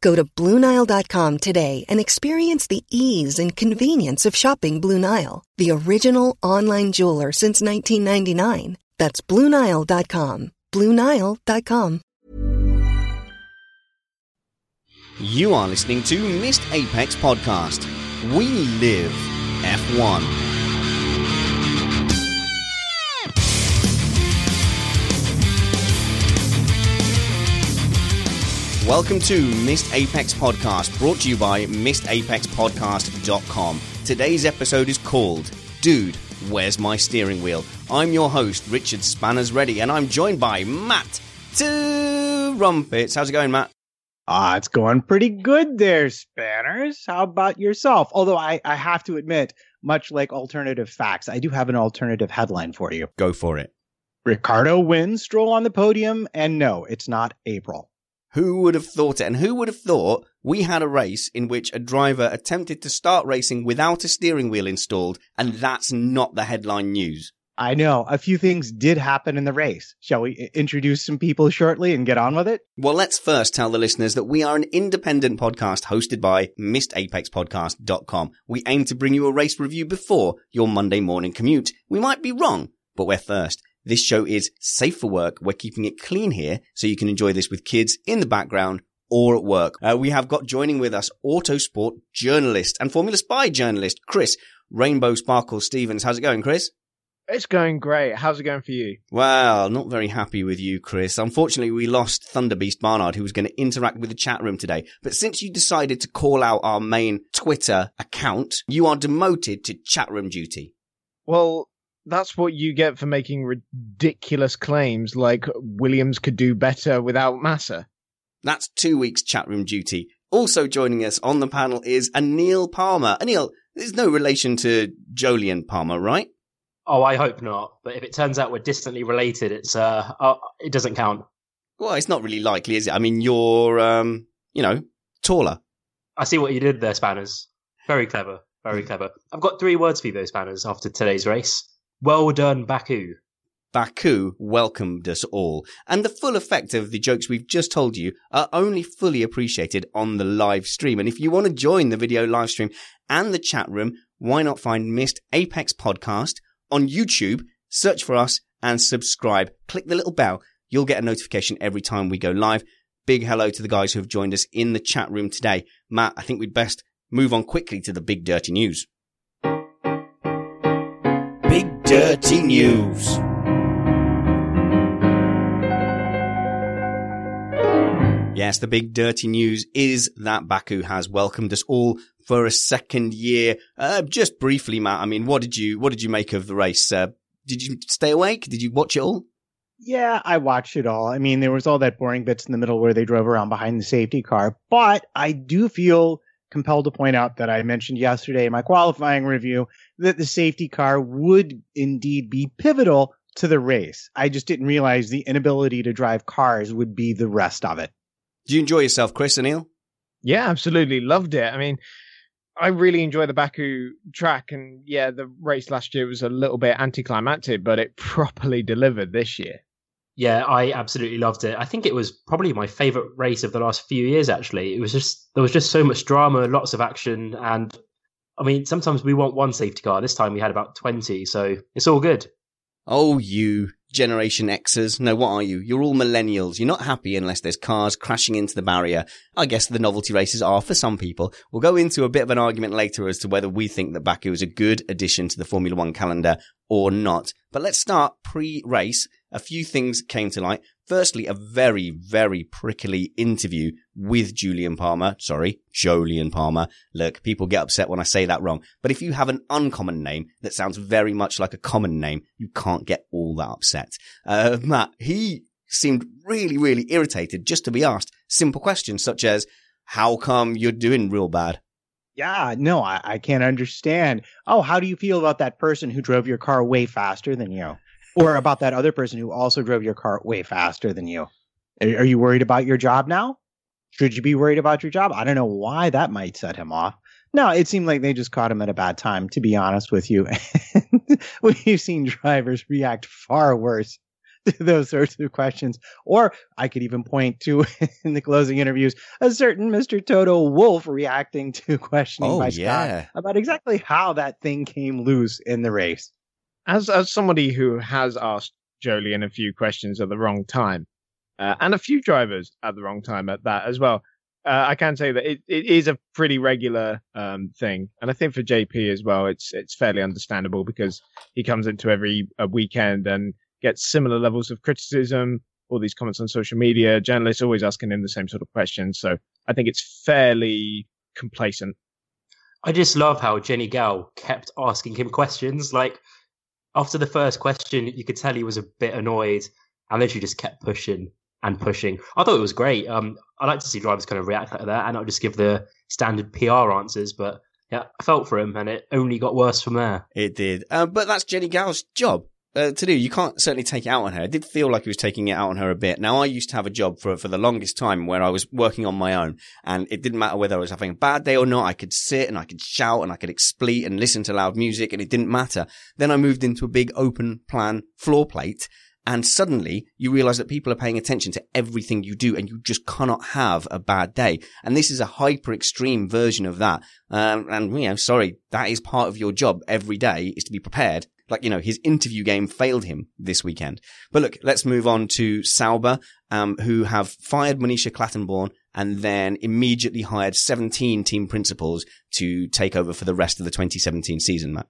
Go to BlueNile.com today and experience the ease and convenience of shopping Blue Nile, the original online jeweler since 1999. That's BlueNile.com. BlueNile.com. You are listening to Missed Apex Podcast. We live F1. Welcome to Missed Apex Podcast, brought to you by MissedApexPodcast.com. Today's episode is called Dude, Where's My Steering Wheel? I'm your host, Richard Spanners Ready, and I'm joined by Matt Two Rumpets. How's it going, Matt? Ah, it's going pretty good there, Spanners. How about yourself? Although I, I have to admit, much like alternative facts, I do have an alternative headline for you. Go for it. Ricciardo wins, Stroll on the podium, and no, it's not April. Who would have thought it? And who would have thought we had a race in which a driver attempted to start racing without a steering wheel installed, and that's not the headline news? I know a few things did happen in the race. Shall we introduce some people shortly and get on with it? Well, let's first tell the listeners that we are an independent podcast hosted by MissedApexPodcast.com. We aim to bring you a race review before your Monday morning commute. We might be wrong, but we're first. This show is safe for work. We're keeping it clean here so you can enjoy this with kids in the background or at work. Uh, we have got joining with us autosport journalist and Formula Spy journalist, Chris Rainbow Sparkle Stevens. How's it going, Chris? It's going great. How's it going for you? Well, not very happy with you, Chris. Unfortunately, we lost Thunderbeast Barnard, who was going to interact with the chat room today. But since you decided to call out our main Twitter account, you are demoted to chat room duty. Well, that's what you get for making ridiculous claims like Williams could do better without Massa. That's two weeks chat room duty. Also joining us on the panel is Anil Palmer. Anil, there's no relation to Jolyon Palmer, right? Oh, I hope not. But if it turns out we're distantly related, it's uh, uh it doesn't count. Well, it's not really likely, is it? I mean, you're, um, you know, taller. I see what you did there, Spanners. Very clever. Very clever. I've got three words for you, though, Spanners, after today's race. Well done, Baku. Baku welcomed us all, and the full effect of the jokes we've just told you are only fully appreciated on the live stream. And if you want to join the video live stream and the chat room, why not find Missed Apex Podcast on YouTube, search for us and subscribe. Click the little bell. You'll get a notification every time we go live. Big hello to the guys who have joined us in the chat room today. Matt, I think we'd best move on quickly to the big dirty news. Dirty news. Yes, the big dirty news is that Baku has welcomed us all for a second year. Uh, just briefly, Matt. I mean, what did you what did you make of the race? Uh, did you stay awake? Did you watch it all? Yeah, I watched it all. I mean, there was all that boring bits in the middle where they drove around behind the safety car, but I do feel compelled to point out that I mentioned yesterday in my qualifying review that the safety car would indeed be pivotal to the race. I just didn't realize the inability to drive cars would be the rest of it. Do you enjoy yourself, Chris Anil? Yeah, absolutely. Loved it. I mean, I really enjoy the Baku track, and yeah, the race last year was a little bit anticlimactic, but it properly delivered this year. Yeah, I absolutely loved it. I think it was probably my favorite race of the last few years. Actually, it was just there was just so much drama, lots of action, and I mean, sometimes we want one safety car. This time we had about twenty, so it's all good. Oh, you Generation Xers. No, what are you? You're all millennials. You're not happy unless there's cars crashing into the barrier. I guess the novelty races are for some people. We'll go into a bit of an argument later as to whether we think that Baku is a good addition to the Formula One calendar or not. But let's start pre-race. A few things came to light. Firstly, a very, very prickly interview with Julian Palmer. Sorry, Jolyon Palmer. Look, people get upset when I say that wrong. But if you have an uncommon name that sounds very much like a common name, you can't get all that upset. Uh, Matt, he seemed really, really irritated just to be asked simple questions such as, how come you're doing real bad? Yeah, no, I, I can't understand. Oh, how do you feel about that person who drove your car way faster than you? Or about that other person who also drove your car way faster than you? Are, are you worried about your job now? Should you be worried about your job? I don't know why that might set him off. No, it seemed like they just caught him at a bad time, to be honest with you. We've seen drivers react far worse to those sorts of questions. Or I could even point to in the closing interviews a certain Mr. Toto Wolff reacting to questioning Oh, by yeah. Scott about exactly how that thing came loose in the race. As as somebody who has asked Jolyon a few questions at the wrong time, uh, and a few drivers at the wrong time at that as well, uh, I can say that it, it is a pretty regular um, thing, and I think for JP as well, it's it's fairly understandable because he comes into every uh, weekend and gets similar levels of criticism. All these comments on social media, journalists always asking him the same sort of questions. So I think it's fairly complacent. I just love how Jennie Gow kept asking him questions. Like after the first question, you could tell he was a bit annoyed, and then she just kept pushing and pushing. I thought it was great. Um, I like to see drivers kind of react like that and not just give the standard PR answers. But yeah, I felt for him, and it only got worse from there. It did. Uh, but that's Jennie Gow's job. Uh, to do. You can't certainly take it out on her. It did feel like he was taking it out on her a bit. Now, I used to have a job for for the longest time where I was working on my own, and it didn't matter whether I was having a bad day or not. I could sit and I could shout and I could expleat and listen to loud music, and it didn't matter. Then I moved into a big open plan floor plate, and suddenly you realize that people are paying attention to everything you do, and you just cannot have a bad day. And this is a hyper extreme version of that. Um, and you know, sorry, that is part of your job every day is to be prepared like, you know, his interview game failed him this weekend. But look, let's move on to Sauber, um, who have fired Monisha Kaltenborn and then immediately hired 17 team principals to take over for the rest of the 2017 season, Matt.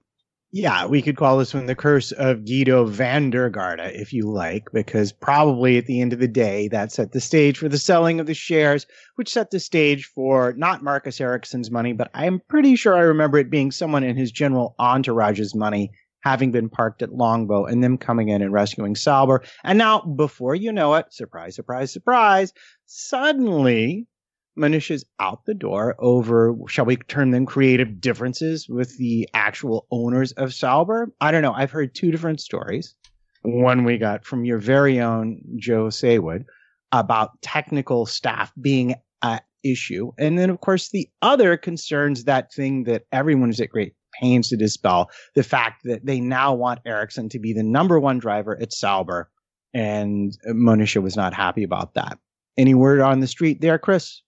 Yeah, we could call this one the curse of Giedo van der Garde, if you like, because probably at the end of the day, that set the stage for the selling of the shares, which set the stage for not Marcus Ericsson's money, but I'm pretty sure I remember it being someone in his general entourage's money having been parked at Longbow and them coming in and rescuing Sauber. And now, before you know it, surprise, surprise, surprise, suddenly Monisha's out the door over, shall we term them creative differences with the actual owners of Sauber? I don't know. I've heard two different stories. One we got from your very own Joe Saywood about technical staff being at issue. And then, of course, the other concerns that thing that everyone is at great pains to dispel the fact that they now want Ericsson to be the number one driver at Sauber. And Monisha was not happy about that. Any word on the street there, Chris?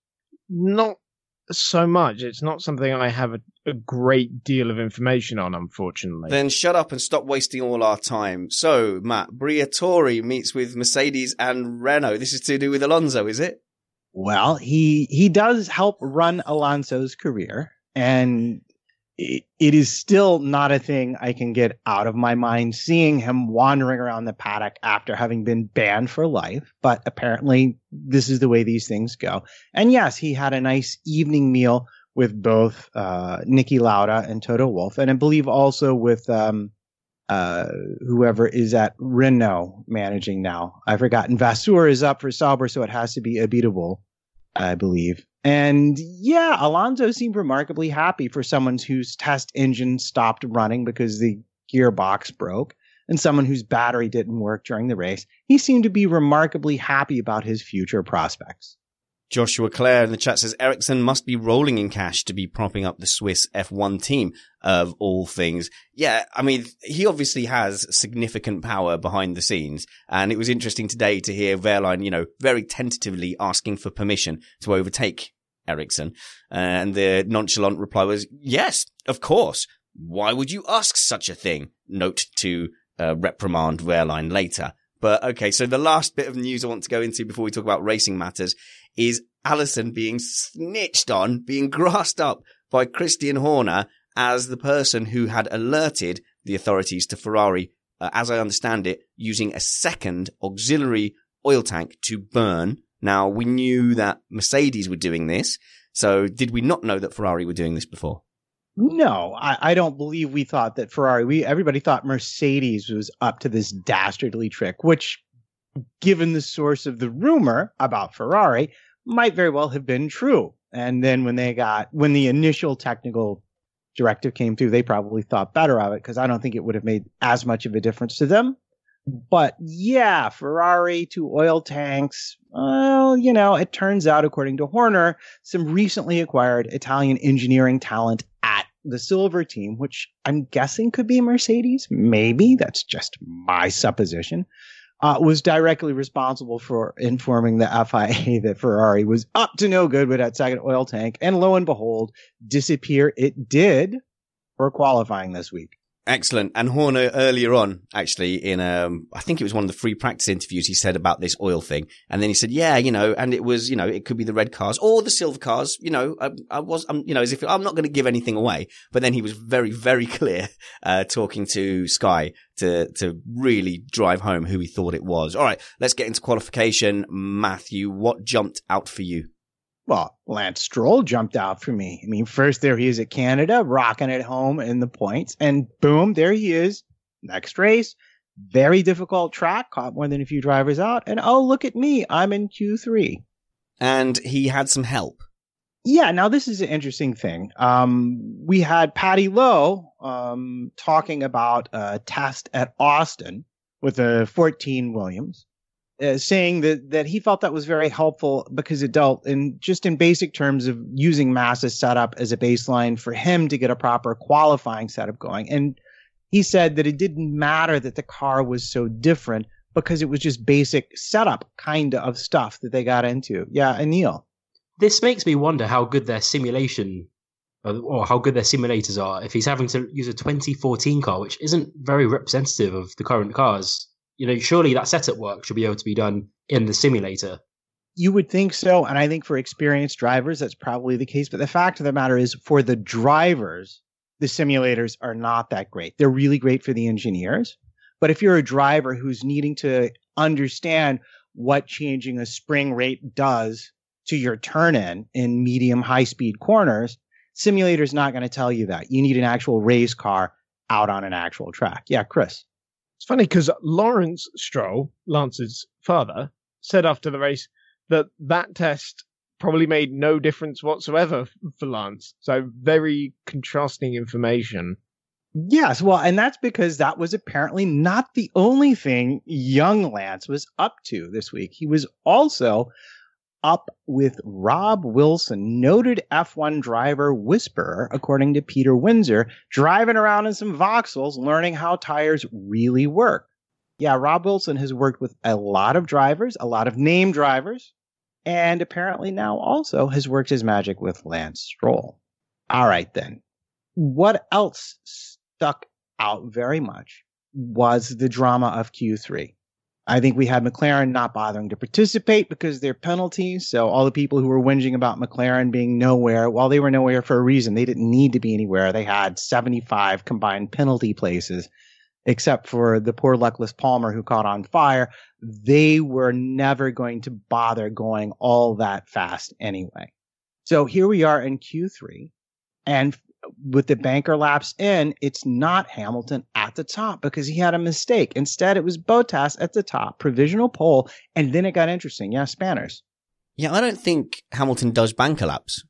Not so much. It's not something I have a, a great deal of information on, unfortunately. Then shut up and stop wasting all our time. So, Matt, Briatore meets with Mercedes and Renault. This is to do with Alonso, is it? Well, he he does help run Alonso's career, and it, is still not a thing I can get out of my mind seeing him wandering around the paddock after having been banned for life. But apparently, this is the way these things go. And yes, he had a nice evening meal with both uh, Lauda and Toto Wolff, and I believe also with um, uh, whoever is at Renault managing now. I've forgotten. Vasseur is up for Sauber, so it has to be Abiteboul, I believe. And yeah, Alonso seemed remarkably happy for someone whose test engine stopped running because the gearbox broke and someone whose battery didn't work during the race. He seemed to be remarkably happy about his future prospects. Joshua Clare in the chat says Ericsson must be rolling in cash to be propping up the Swiss F1 team of all things. Yeah, I mean, he obviously has significant power behind the scenes. And it was interesting today to hear Wehrlein, you know, very tentatively asking for permission to overtake Ericsson. And the nonchalant reply was, yes, of course. Why would you ask such a thing? Note to uh, reprimand Wehrlein later. But okay, so the last bit of news I want to go into before we talk about racing matters is Allison being snitched on, being grassed up by Christian Horner as the person who had alerted the authorities to Ferrari, uh, as I understand it, using a second auxiliary oil tank to burn. Now, we knew that Mercedes were doing this. So did we not know that Ferrari were doing this before? No, I, I, don't believe we thought that Ferrari. We everybody thought Mercedes was up to this dastardly trick, which, given the source of the rumor about Ferrari, might very well have been true. And then when they got when the initial technical directive came through, they probably thought better of it because I don't think it would have made as much of a difference two them. But yeah, Ferrari to oil tanks. Well, you know, it turns out, according to Horner, some recently acquired Italian engineering talent at the silver team, which I'm guessing could be Mercedes. Maybe that's just my supposition uh, was directly responsible for informing the FIA that Ferrari was up to no good with that second oil tank. And lo and behold, disappear it did for qualifying this week. Excellent. And Horner earlier on, actually, in um, I think it was one of the free practice interviews, he said about this oil thing, and then he said, "Yeah, you know," and it was, you know, it could be the red cars or the silver cars. You know, I, I was, I'm, you know, as if I'm not going to give anything away, but then he was very, very clear, uh, talking to Sky to to really drive home who he thought it was. All right, let's get into qualification. Matthew, what jumped out for you? Well, Lance Stroll jumped out for me. I mean, first there he is at Canada, rocking it home in the points, and boom, there he is. Next race, very difficult track, caught more than a few drivers out, and oh, look at me, I'm in Q3. And he had some help. Yeah, now this is an interesting thing. Um, we had Paddy Lowe um, talking about a test at Austin with a 14 Williams uh, saying that that he felt that was very helpful because it dealt in just in basic terms of using Massa's setup as a baseline for him to get a proper qualifying setup going. And he said that it didn't matter that the car was so different because it was just basic setup kind of stuff that they got into. Yeah, Anil. This makes me wonder how good their simulation uh, or how good their simulators are if he's having to use a 2014 car, which isn't very representative of the current cars you know, surely that setup work should be able to be done in the simulator. You would think so. And I think for experienced drivers, that's probably the case. But the fact of the matter is, for the drivers, the simulators are not that great. They're really great for the engineers. But if you're a driver who's needing to understand what changing a spring rate does to your turn in in medium high speed corners, simulator's not going to tell you that. You need an actual race car out on an actual track. Yeah, Chris. It's funny because Lawrence Stroll, Lance's father, said after the race that that test probably made no difference whatsoever for Lance. So very contrasting information. Yes, well, and that's because that was apparently not the only thing young Lance was up to this week. He was also up with Rob Wilson, noted F1 driver whisperer, according to Peter Windsor, driving around in some Vauxhalls, learning how tires really work. Yeah, Rob Wilson has worked with a lot of drivers, a lot of name drivers, and apparently now also has worked his magic with Lance Stroll. All right, then. What else stuck out very much was the drama of Q3. I think we had McLaren not bothering to participate because their penalties. So all the people who were whinging about McLaren being nowhere, well, they were nowhere for a reason. They didn't need to be anywhere. They had 75 combined penalty places, except for the poor luckless Palmer who caught on fire. They were never going to bother going all that fast anyway. So here we are in Q3. And with the banker laps in, it's not Hamilton at the top because he had a mistake. Instead, it was Bottas at the top, provisional pole, and then it got interesting. Yeah, Spanners. Yeah, I don't think Hamilton does banker laps.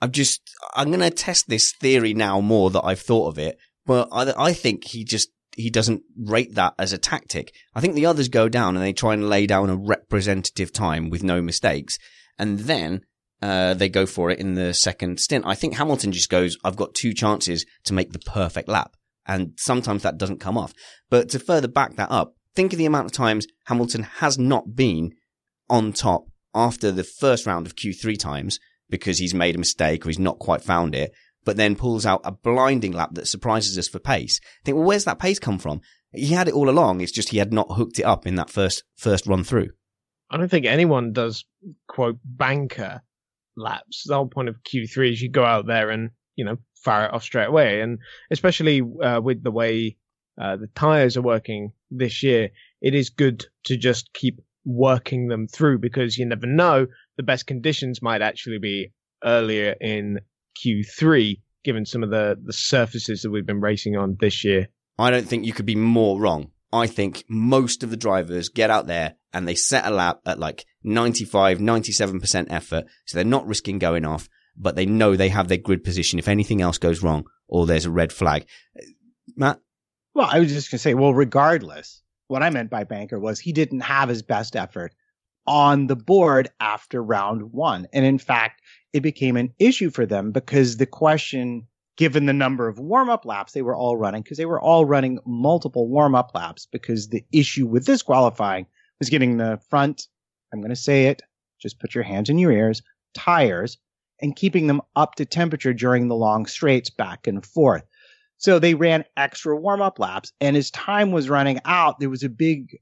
I'm just, I'm going to test this theory now more that I've thought of it, but I, I think he just, he doesn't rate that as a tactic. I think the others go down and they try and lay down a representative time with no mistakes. and then uh, they go for it in the second stint. I think Hamilton just goes, I've got two chances to make the perfect lap. And sometimes that doesn't come off. But to further back that up, think of the amount of times Hamilton has not been on top after the first round of Q3 times because he's made a mistake or he's not quite found it, but then pulls out a blinding lap that surprises us for pace. Think, well, where's that pace come from? He had it all along. It's just he had not hooked it up in that first, first run through. I don't think anyone does quote banker laps. The whole point of Q3 is you go out there and, you know, fire it off straight away. And especially uh, with the way uh, the tires are working this year, it is good to just keep working them through because you never know. The best conditions might actually be earlier in Q3, given some of the, the surfaces that we've been racing on this year. I don't think you could be more wrong. I think most of the drivers get out there and they set a lap at like 95, 97% effort. So they're not risking going off, but they know they have their grid position if anything else goes wrong or there's a red flag. Matt? Well, I was just going to say, well, regardless, what I meant by banker was he didn't have his best effort on the board after round one. And in fact, it became an issue for them because the question given the number of warm up laps they were all running, because they were all running multiple warm up laps, because the issue with this qualifying was getting the front, I'm going to say it, just put your hands in your ears, tires, and keeping them up to temperature during the long straights back and forth. So they ran extra warm up laps. And as time was running out, there was a big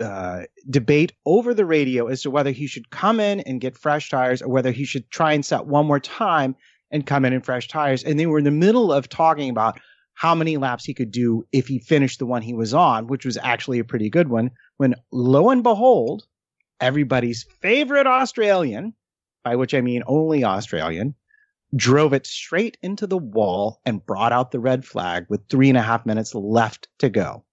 uh, debate over the radio as to whether he should come in and get fresh tires or whether he should try and set one more time and come in in fresh tires. And they were in the middle of talking about how many laps he could do if he finished the one he was on, which was actually a pretty good one. When lo and behold, everybody's favorite Australian, by which I mean only Australian, drove it straight into the wall and brought out the red flag with three and a half minutes left to go.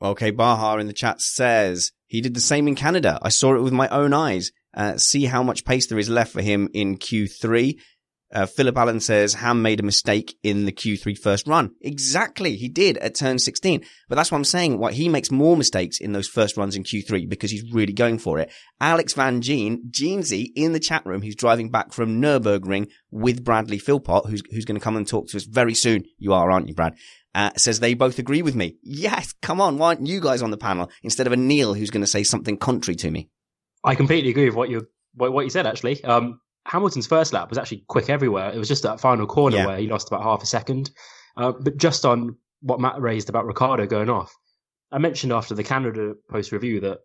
Okay, Baha in the chat says he did the same in Canada. I saw it with my own eyes. Uh, see how much pace there is left for him in Q3. Uh, Philip Allen says Ham made a mistake in the Q3 first run. Exactly. He did at turn 16. But that's what I'm saying. What he makes more mistakes in those first runs in Q3 because he's really going for it. Alex Van Gene, Jeansy in the chat room, who's driving back from Nürburgring with Bradley Philpott, who's, who's going to come and talk to us very soon. You are, aren't you, Brad? Uh, says they both agree with me. Yes. Come on. Why aren't you guys on the panel instead of Anil who's going to say something contrary to me? I completely agree with what you what, what you said. Actually, um, Hamilton's first lap was actually quick everywhere. It was just that final corner yeah. where he lost about half a second. Uh, but just on what Matt raised about Ricciardo going off, I mentioned after the Canada post review that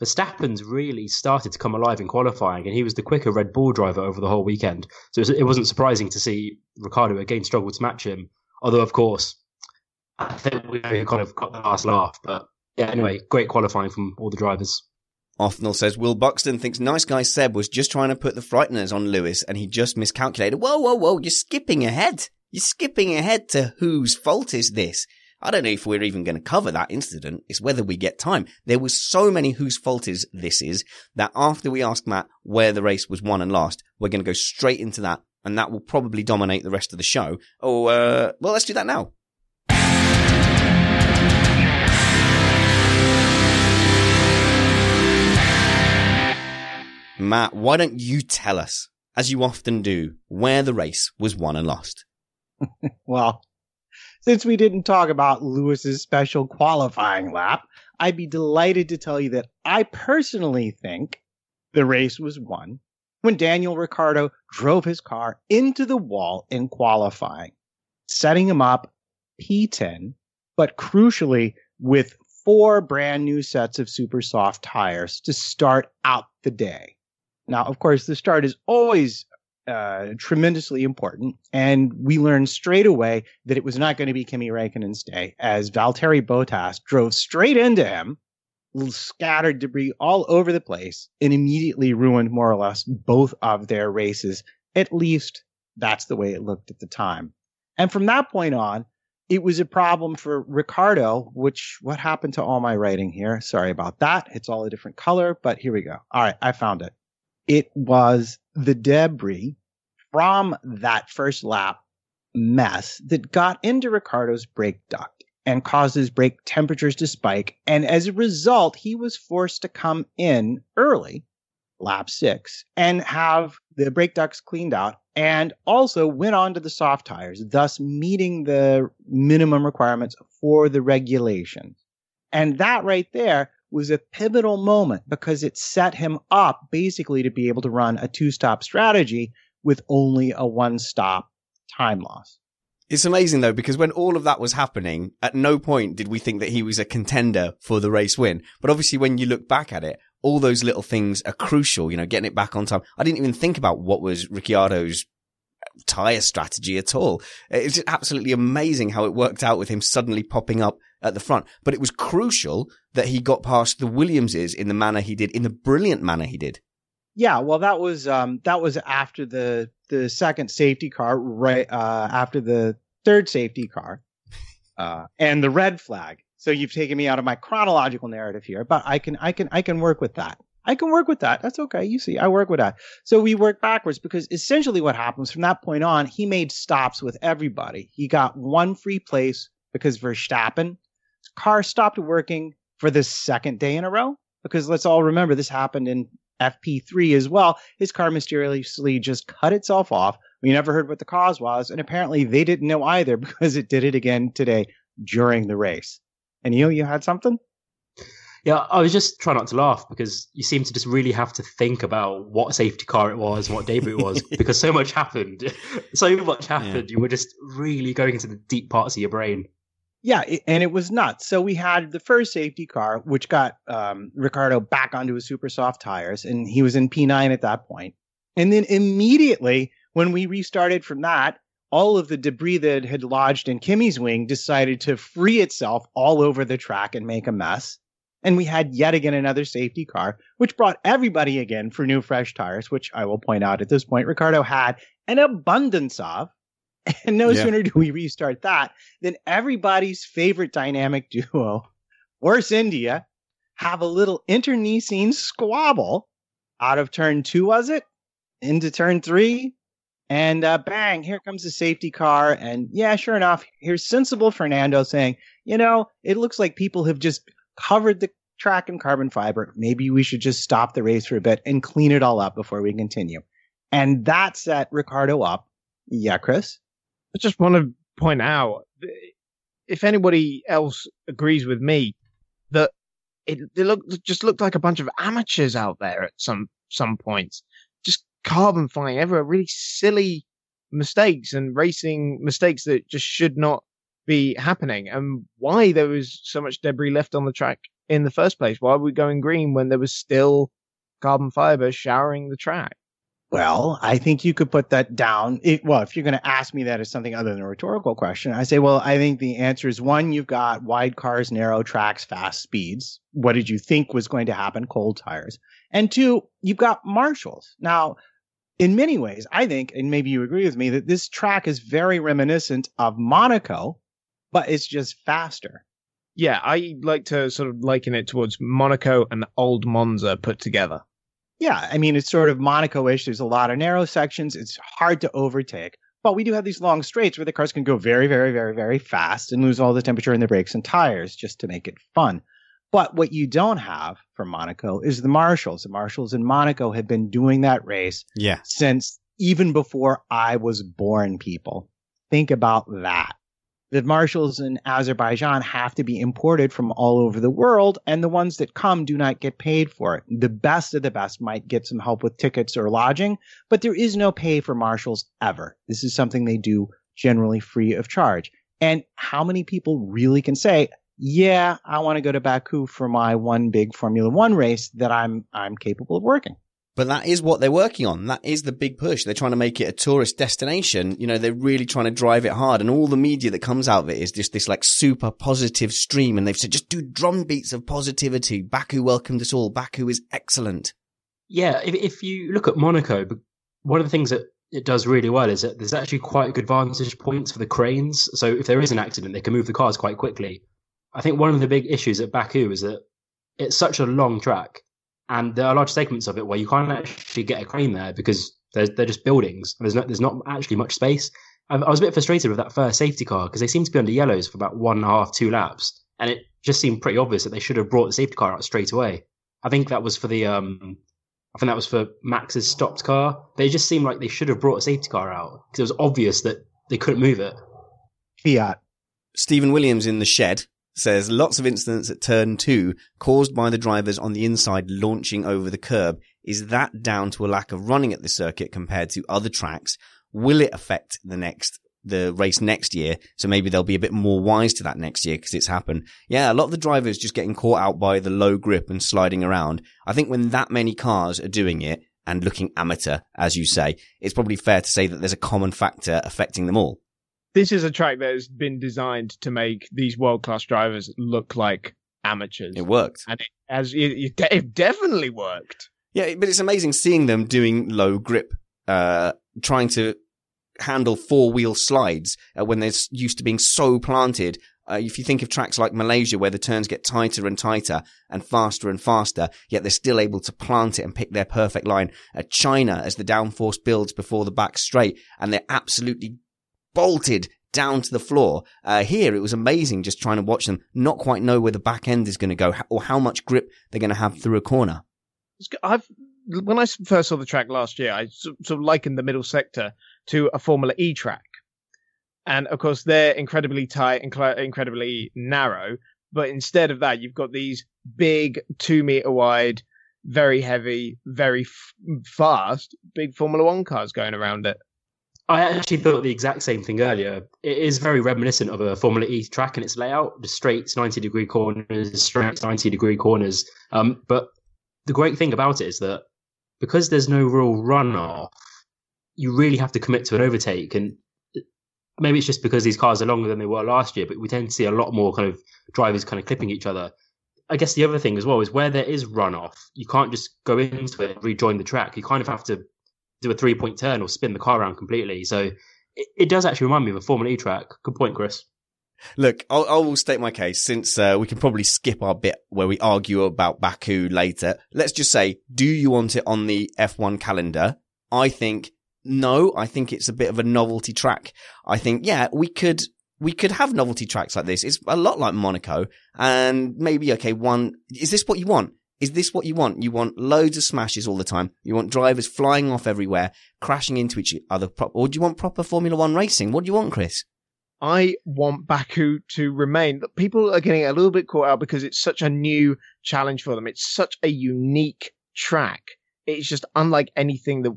Verstappen's really started to come alive in qualifying, and he was the quicker Red Bull driver over the whole weekend. So it wasn't surprising to see Ricciardo again struggle to match him. Although, of course, I think we kind of got the last laugh. But yeah, anyway, great qualifying from all the drivers. Othnell says Will Buxton thinks nice guy Seb was just trying to put the frighteners on Lewis and he just miscalculated. Whoa, whoa, whoa, you're skipping ahead. You're skipping ahead to whose fault is this? I don't know if we're even going to cover that incident. It's whether we get time. There was so many whose fault is this is that after we ask Matt where the race was won and lost, we're going to go straight into that and that will probably dominate the rest of the show. Oh, uh, well, let's do that now. Matt, why don't you tell us, as you often do, where the race was won and lost? well, since we didn't talk about Lewis's special qualifying lap, I'd be delighted to tell you that I personally think the race was won when Daniel Ricciardo drove his car into the wall in qualifying, setting him up P10, but crucially with four brand new sets of super soft tires to start out the day. Now, of course, the start is always uh, tremendously important. And we learned straight away that it was not going to be Kimi Raikkonen's day as Valtteri Bottas drove straight into him, scattered debris all over the place, and immediately ruined more or less both of their races. At least that's the way it looked at the time. And from that point on, it was a problem for Ricciardo, which what happened to all my writing here? Sorry about that. It's all a different color, but here we go. All right, I found it it was the debris from that first lap mess that got into Ricciardo's brake duct and caused his brake temperatures to spike. And as a result, he was forced to come in early lap six and have the brake ducts cleaned out and also went on to the soft tires, thus meeting the minimum requirements for the regulations. And that right there was a pivotal moment because it set him up basically to be able to run a two stop strategy with only a one stop time loss. It's amazing though, because when all of that was happening, at no point did we think that he was a contender for the race win. But obviously when you look back at it, all those little things are crucial, you know, getting it back on time. I didn't even think about what was Ricciardo's tire strategy at all. It's absolutely amazing how it worked out with him suddenly popping up at the front. But it was crucial that he got past the Williamses in the manner he did, in the brilliant manner he did. Yeah, well, that was um, that was after the the second safety car, right uh, after the third safety car, uh, and the red flag. So you've taken me out of my chronological narrative here, but I can I can I can work with that. I can work with that. That's okay. You see, I work with that. So we work backwards because essentially what happens from that point on, he made stops with everybody. He got one free place because Verstappen car stopped working for the second day in a row. Because let's all remember this happened in FP3 as well. His car mysteriously just cut itself off. We never heard what the cause was, and apparently they didn't know either because it did it again today during the race. And you, you had something? Yeah, I was just trying not to laugh because you seem to just really have to think about what safety car it was and what debut it was because so much happened. so much happened. Yeah. You were just really going into the deep parts of your brain. Yeah, it, and it was nuts. So we had the first safety car, which got um, Ricciardo back onto his super soft tires, and he was in P9 at that point. And then immediately, when we restarted from that, all of the debris that had lodged in Kimi's wing decided to free itself all over the track and make a mess. And we had yet again another safety car, which brought everybody again for new fresh tires, which I will point out at this point, Ricciardo had an abundance of. And no yeah. sooner do we restart that than everybody's favorite dynamic duo, Force India, have a little internecine squabble out of turn two, was it? Into turn three. And uh, bang, here comes the safety car. And yeah, sure enough, here's sensible Fernando saying, you know, it looks like people have just covered the track in carbon fiber. Maybe we should just stop the race for a bit and clean it all up before we continue. And that set Ricciardo up. Yeah, Chris? I just want to point out, if anybody else agrees with me, that it, it looked, just looked like a bunch of amateurs out there at some some points, just carbon flying everywhere, really silly mistakes and racing mistakes that just should not be happening and why there was so much debris left on the track in the first place. Why were we going green when there was still carbon fiber showering the track? Well, I think you could put that down. It, well, if you're going to ask me that as something other than a rhetorical question, I say, well, I think the answer is one, you've got wide cars, narrow tracks, fast speeds. What did you think was going to happen? Cold tires. And two, you've got marshals. Now, in many ways, I think, and maybe you agree with me, that this track is very reminiscent of Monaco, but it's just faster. Yeah, I like to sort of liken it towards Monaco and old Monza put together. Yeah, I mean, it's sort of Monaco-ish. There's a lot of narrow sections. It's hard to overtake. But we do have these long straights where the cars can go very, very, very, very fast and lose all the temperature in the brakes and tires just to make it fun. But what you don't have from Monaco is the marshals. The marshals in Monaco have been doing that race yeah. since even before I was born, people. Think about that the marshals in Azerbaijan have to be imported from all over the world, and the ones that come do not get paid for it. The best of the best might get some help with tickets or lodging, but there is no pay for marshals ever. This is something they do generally free of charge. And how many people really can say, yeah, I want to go to Baku for my one big Formula One race that I'm I'm capable of working. But that is what they're working on. That is the big push. They're trying to make it a tourist destination. You know, they're really trying to drive it hard. And all the media that comes out of it is just this like super positive stream. And they've said, just do drum beats of positivity. Baku welcomed us all. Baku is excellent. Yeah. If, if you look at Monaco, one of the things that it does really well is that there's actually quite good vantage points for the cranes. So if there is an accident, they can move the cars quite quickly. I think one of the big issues at Baku is that it's such a long track and there are large segments of it where you can't actually get a crane there because they're, they're just buildings. There's not there's not actually much space. I, I was a bit frustrated with that first safety car because they seemed to be under yellows for about one and a half, two laps, and it just seemed pretty obvious that they should have brought the safety car out straight away. I think that was for the um I think that was for Max's stopped car. They just seemed like they should have brought a safety car out because it was obvious that they couldn't move it. Fiat. Stephen Williams in the shed says lots of incidents at turn two caused by the drivers on the inside launching over the curb. Is that down to a lack of running at the circuit compared to other tracks? Will it affect the next the race next year. So maybe they'll be a bit more wise to that next year because it's happened. Yeah, a lot of the drivers just getting caught out by the low grip and sliding around. I think when that many cars are doing it and looking amateur, as you say, it's probably fair to say that there's a common factor affecting them all. This is a track that has been designed to make these world class drivers look like amateurs. It worked. And it has it, it definitely worked. Yeah, but it's amazing seeing them doing low grip, uh, trying to handle four wheel slides uh, when they're used to being so planted. Uh, if you think of tracks like Malaysia where the turns get tighter and tighter and faster and faster, yet they're still able to plant it and pick their perfect line. At uh, China, as the downforce builds before the back straight, and they're absolutely bolted down to the floor. Uh, here, it was amazing just trying to watch them not quite know where the back end is going to go or how much grip they're going to have through a corner. I've when I first saw the track last year, I sort of likened the middle sector to a Formula E track. And of course, they're incredibly tight and incredibly narrow. But instead of that, you've got these big, two meter wide, very heavy, very f- fast, big Formula One cars going around it. I actually thought the exact same thing earlier. It is very reminiscent of a Formula E track in its layout, the straight 90 degree corners, straight 90 degree corners. Um, but the great thing about it is that because there's no real runoff, you really have to commit to an overtake. And maybe it's just because these cars are longer than they were last year, but we tend to see a lot more kind of drivers kind of clipping each other. I guess the other thing as well is where there is runoff, you can't just go into it and rejoin the track. You kind of have to do a three point turn or spin the car around completely. So it, it does actually remind me of a Formula E track. Good point, Chris. Look, I'll, I will state my case since uh, we can probably skip our bit where we argue about Baku later. Let's just say, do you want it on the F1 calendar? I think no. I think it's a bit of a novelty track. I think, yeah, we could, we could have novelty tracks like this. It's a lot like Monaco and maybe, okay, one, is this what you want? Is this what you want? You want loads of smashes all the time. You want drivers flying off everywhere, crashing into each other, or do you want proper Formula One racing? What do you want, Chris? I want Baku to remain. People are getting a little bit caught out because it's such a new challenge for them. It's such a unique track. It's just unlike anything that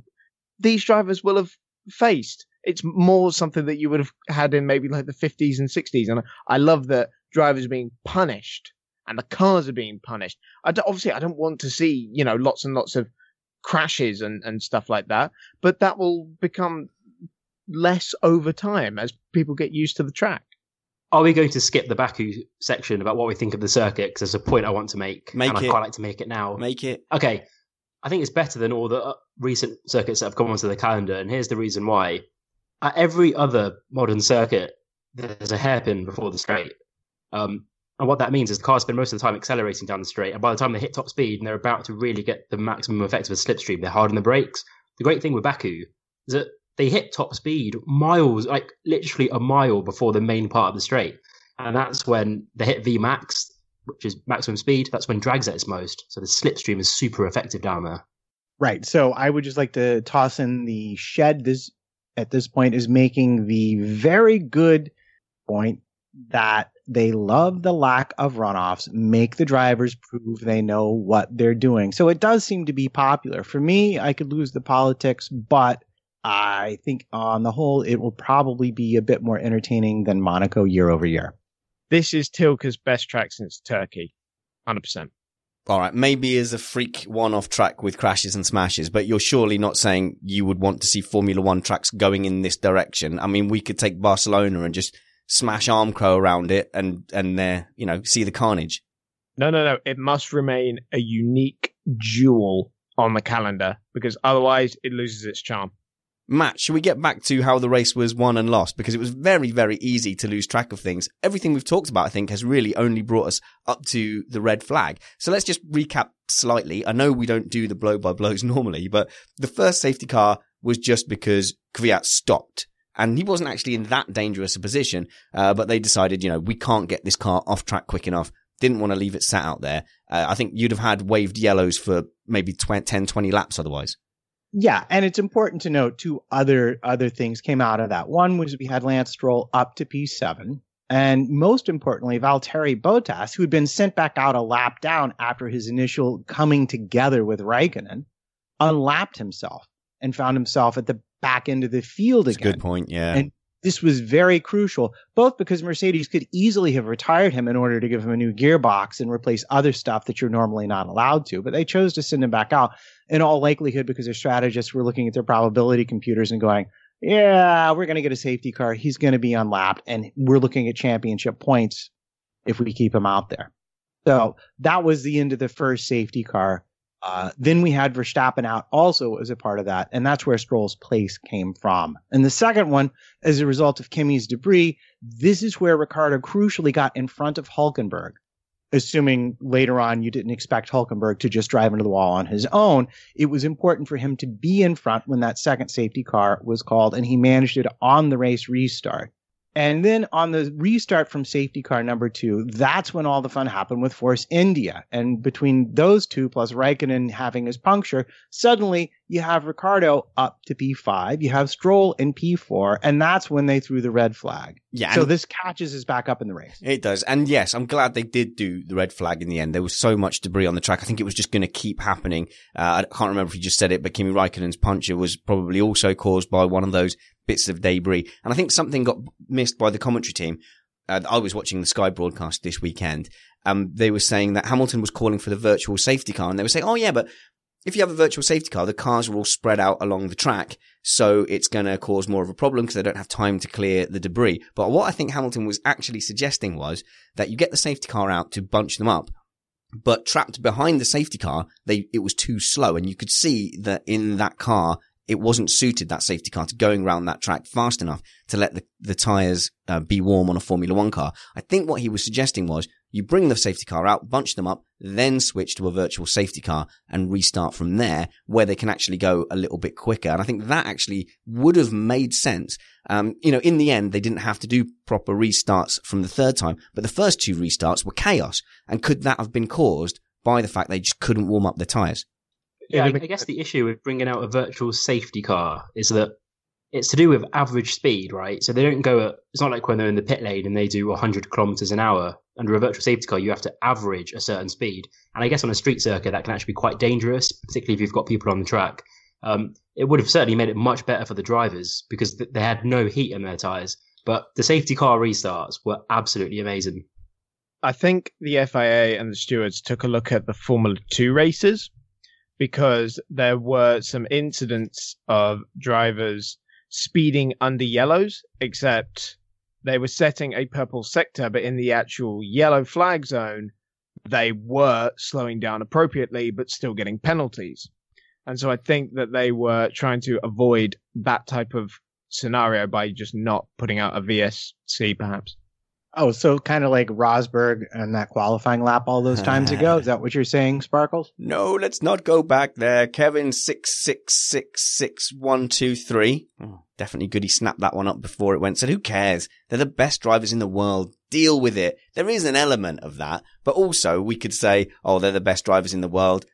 these drivers will have faced. It's more something that you would have had in maybe like the 50s and 60s. And I love that drivers being punished and the cars are being punished. I obviously, I don't want to see, you know, lots and lots of crashes and, and stuff like that, but that will become less over time as people get used to the track. Are we going to skip the Baku section about what we think of the circuit? Because there's a point I want to make, make and it. I quite like to make it now. Make it. Okay, I think it's better than all the uh, recent circuits that have come onto the calendar, and here's the reason why. At every other modern circuit, there's a hairpin before the straight. Um, and what that means is the cars spend most of the time accelerating down the straight, and by the time they hit top speed and they're about to really get the maximum effect of a slipstream, they're hard on the brakes. The great thing with Baku is that they hit top speed miles, like literally a mile before the main part of the straight. And that's when they hit V max, which is maximum speed. That's when drag's at its most. So the slipstream is super effective down there. Right. So I would just like to toss in the shed this at this point is making the very good point that they love the lack of runoffs, make the drivers prove they know what they're doing. So it does seem to be popular. For me, I could lose the politics, but I think on the whole, it will probably be a bit more entertaining than Monaco year over year. This is Tilke's best track since Turkey. 100%. All right, maybe as a freak one-off track with crashes and smashes, but you're surely not saying you would want to see Formula One tracks going in this direction. I mean, we could take Barcelona and just smash Armco around it and and uh, you know see the carnage. No, no, no. It must remain a unique jewel on the calendar because otherwise it loses its charm. Matt, should we get back to how the race was won and lost? Because it was very, very easy to lose track of things. Everything we've talked about, I think, has really only brought us up to the red flag. So let's just recap slightly. I know we don't do the blow by blows normally, but the first safety car was just because Kvyat stopped. And he wasn't actually in that dangerous a position, uh, but they decided, you know, we can't get this car off track quick enough. Didn't want to leave it sat out there. Uh, I think you'd have had waved yellows for maybe 20, 10, 20 laps otherwise. Yeah, and it's important to note two other other things came out of that. One was we had Lance Stroll up to P7, and most importantly, Valtteri Bottas, who had been sent back out a lap down after his initial coming together with Raikkonen, unlapped himself and found himself at the back into the field That's again. a good point. Yeah. And this was very crucial, both because Mercedes could easily have retired him in order to give him a new gearbox and replace other stuff that you're normally not allowed to, but they chose to send him back out in all likelihood because their strategists were looking at their probability computers and going, yeah, we're going to get a safety car. He's going to be unlapped, and we're looking at championship points if we keep him out there. So that was the end of the first safety car. Uh, then we had Verstappen out also as a part of that, and that's where Stroll's place came from. And the second one, as a result of Kimi's debris, this is where Ricciardo crucially got in front of Hulkenberg. Assuming later on you didn't expect Hulkenberg to just drive into the wall on his own, it was important for him to be in front when that second safety car was called, and he managed it on the race restart. And then on the restart from safety car number two, that's when all the fun happened with Force India. And between those two, plus Raikkonen having his puncture, suddenly you have Ricciardo up to P5, you have Stroll in P4, and that's when they threw the red flag. Yeah. So this catches us back up in the race. It does. And yes, I'm glad they did do the red flag in the end. There was so much debris on the track. I think it was just going to keep happening. Uh, I can't remember if you just said it, but Kimi Raikkonen's puncture was probably also caused by one of those bits of debris. And I think something got missed by the commentary team. Uh, I was watching the Sky broadcast this weekend. Um, they were saying that Hamilton was calling for the virtual safety car and they were saying, oh yeah, but if you have a virtual safety car, the cars are all spread out along the track. So it's going to cause more of a problem because they don't have time to clear the debris. But what I think Hamilton was actually suggesting was that you get the safety car out to bunch them up. But trapped behind the safety car, they, it was too slow. And you could see that in that car, it wasn't suited, that safety car, to going around that track fast enough to let the, the tyres uh, be warm on a Formula One car. I think what he was suggesting was you bring the safety car out, bunch them up, then switch to a virtual safety car and restart from there where they can actually go a little bit quicker. And I think that actually would have made sense. Um, you know, in the end, they didn't have to do proper restarts from the third time, but the first two restarts were chaos. And could that have been caused by the fact they just couldn't warm up their tyres? Yeah, I, Yeah, I guess the issue with bringing out a virtual safety car is that it's to do with average speed, right? So they don't go at, it's not like when they're in the pit lane and they do 100 kilometers an hour. Under a virtual safety car, you have to average a certain speed. And I guess on a street circuit, that can actually be quite dangerous, particularly if you've got people on the track. Um, it would have certainly made it much better for the drivers because th- they had no heat in their tyres. But the safety car restarts were absolutely amazing. I think the FIA and the stewards took a look at the Formula 2 races because there were some incidents of drivers speeding under yellows, except they were setting a purple sector, but in the actual yellow flag zone, they were slowing down appropriately, but still getting penalties. And so I think that they were trying to avoid that type of scenario by just not putting out a VSC, perhaps. Oh, so kind of like Rosberg and that qualifying lap all those times ago. Is that what you're saying, Sparkles? No, let's not go back there. Kevin six six six six one two three. Oh, definitely good. He snapped that one up before it went. Said, "Who cares? They're the best drivers in the world. Deal with it." There is an element of that, but also we could say, "Oh, they're the best drivers in the world."